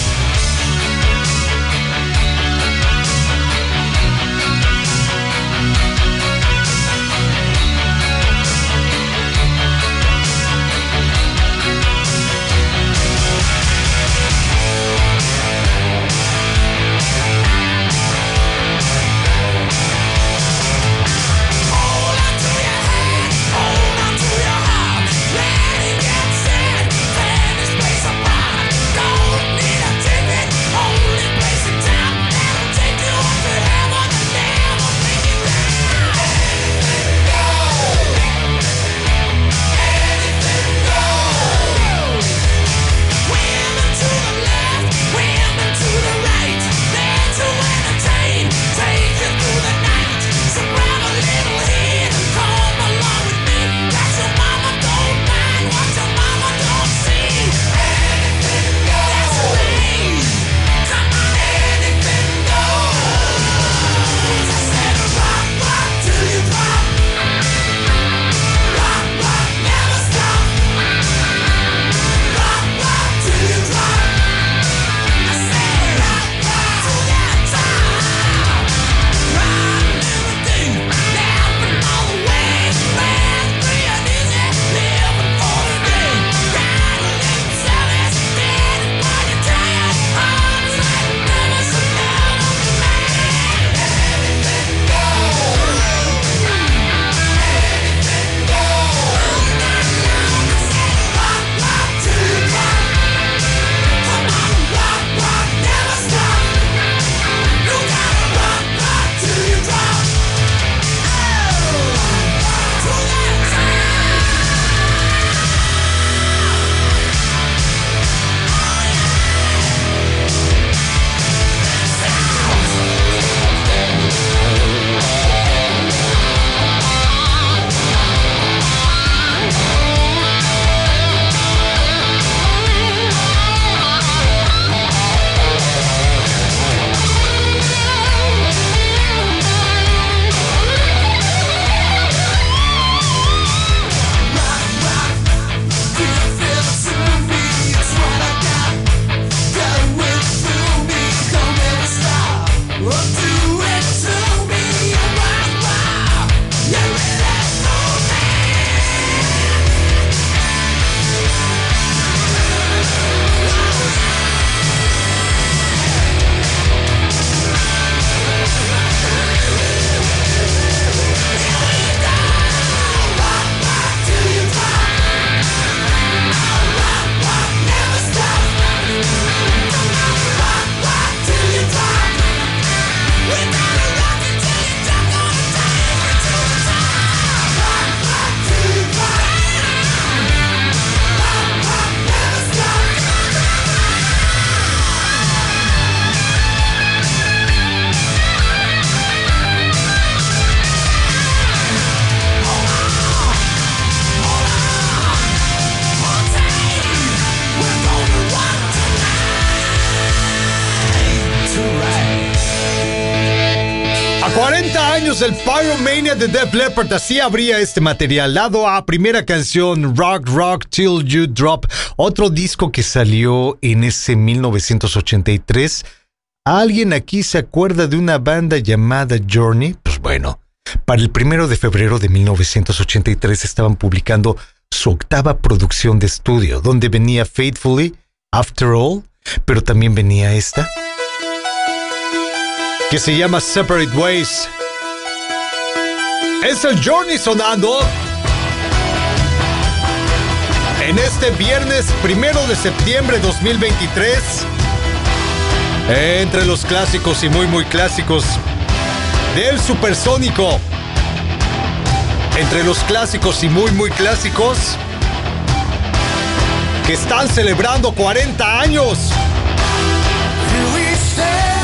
Del Pyromania de Def Leppard, así abría este material. Lado A, primera canción, Rock Rock Till You Drop. Otro disco que salió en ese 1983 ¿Alguien aquí se acuerda de una banda llamada Journey? Pues bueno, para el primero de febrero de 1983 estaban publicando su octava producción de estudio, donde venía Faithfully, After All, pero también venía esta, que se llama Separate Ways. Es el Journey sonando en este viernes primero de septiembre 2023. Entre los clásicos y muy muy clásicos del supersónico. Entre los clásicos y muy muy clásicos que están celebrando 40 años. Here we stand,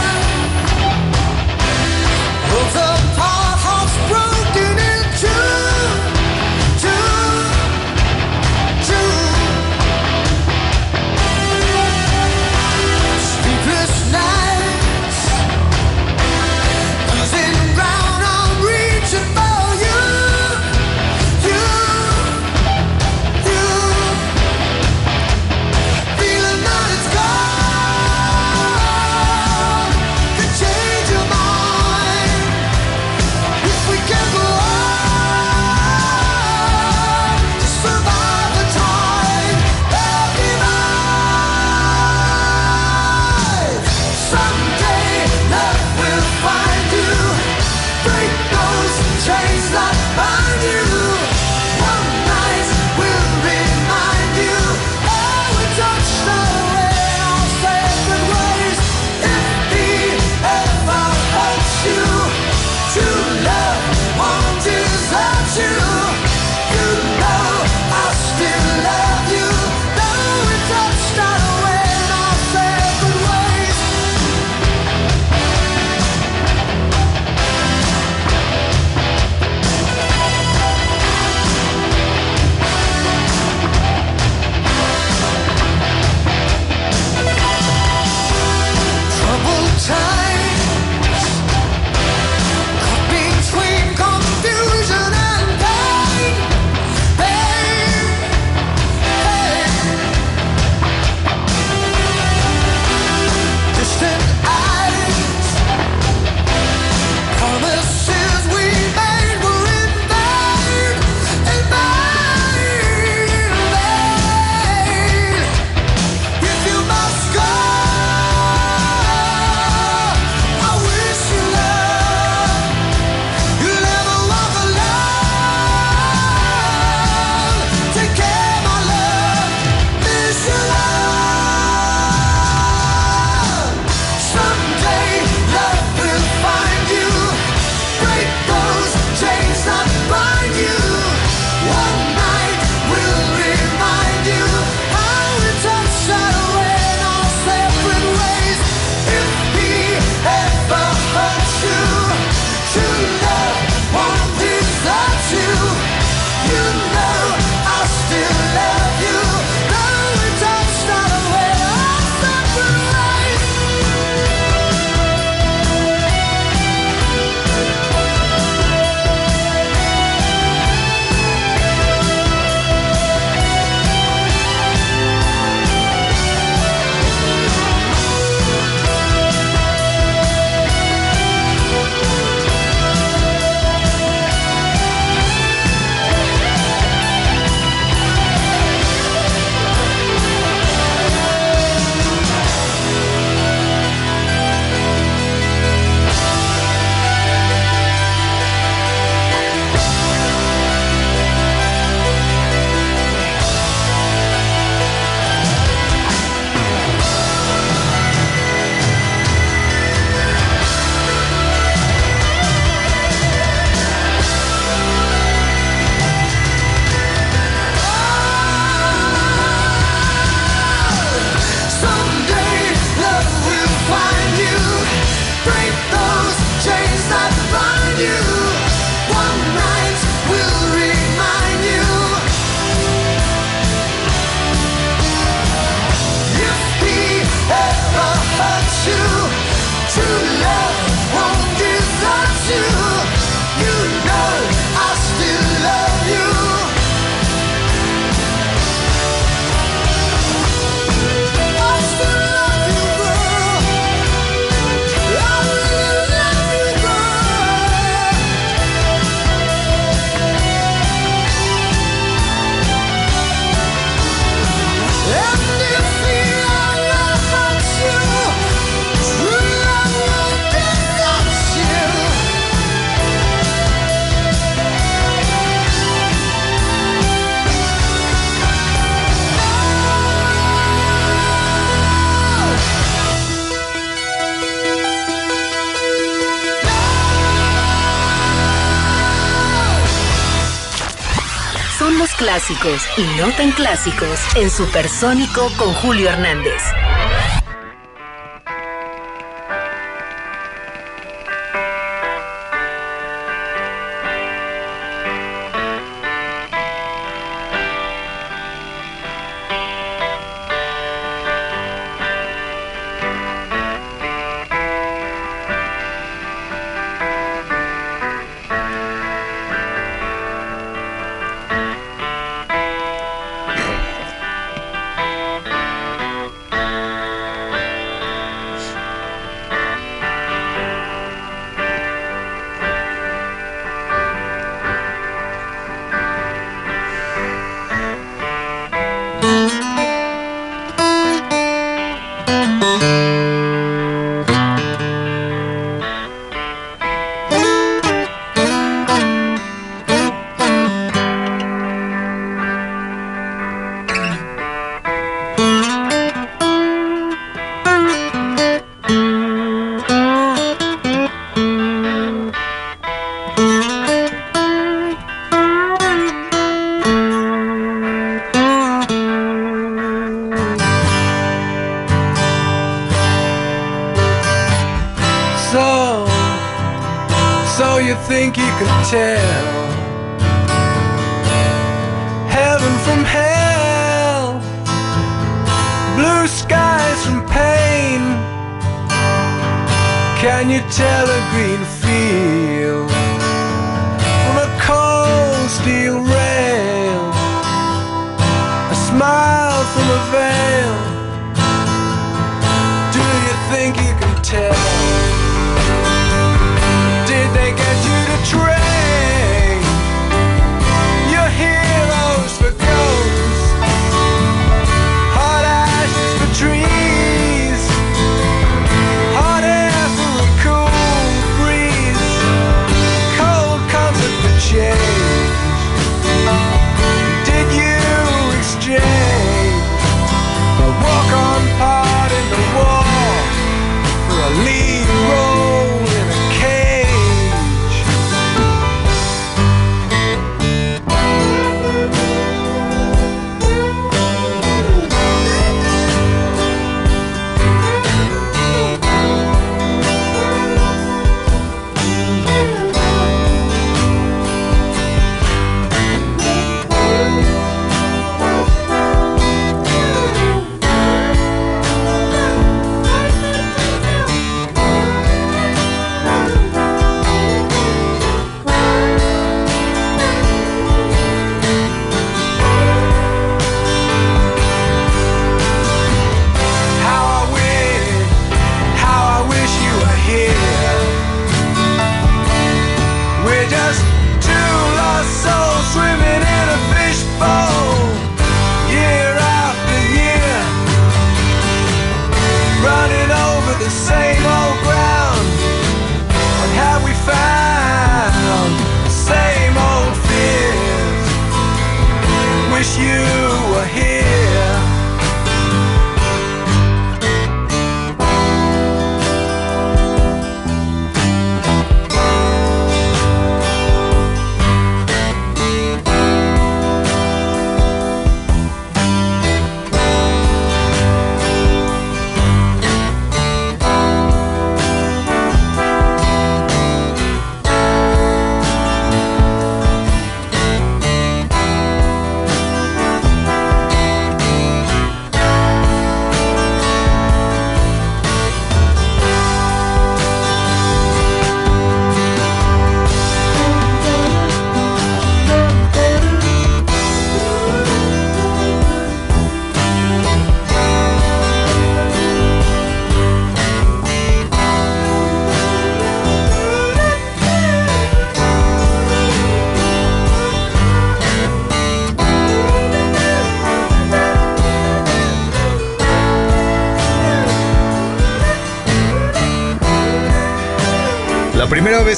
y no tan clásicos en Supersónico con Julio Hernández.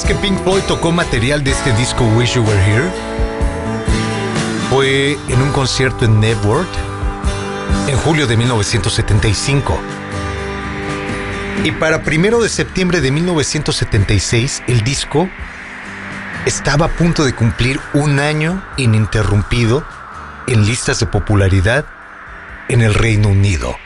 Que Pink Floyd tocó material de este disco Wish You Were Here fue en un concierto en Network en julio de 1975. Y para primero de septiembre de 1976, el disco estaba a punto de cumplir un año ininterrumpido en listas de popularidad en el Reino Unido.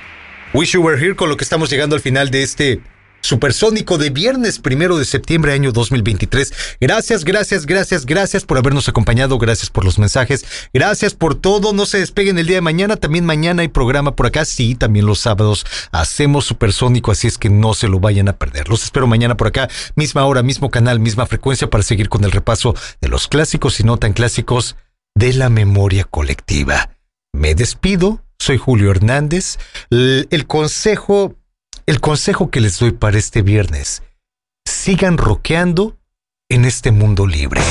Wish You Were Here con lo que estamos llegando al final de este supersónico de viernes primero de septiembre año 2023. Gracias, gracias, gracias, gracias por habernos acompañado, gracias por los mensajes, gracias por todo. No se despeguen el día de mañana, también mañana hay programa por acá, sí, también los sábados hacemos supersónico, así es que no se lo vayan a perder. Los espero mañana por acá, misma hora, mismo canal, misma frecuencia para seguir con el repaso de los clásicos y no tan clásicos de la memoria colectiva. Me despido, soy Julio Hernández. El, el consejo el consejo que les doy para este viernes, sigan rockeando en este mundo libre.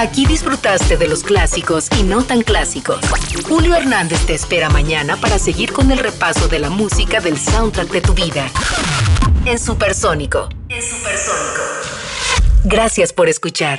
Aquí disfrutaste de los clásicos y no tan clásicos. Julio Hernández te espera mañana para seguir con el repaso de la música del soundtrack de tu vida. En Supersónico. En Supersónico. Gracias por escuchar.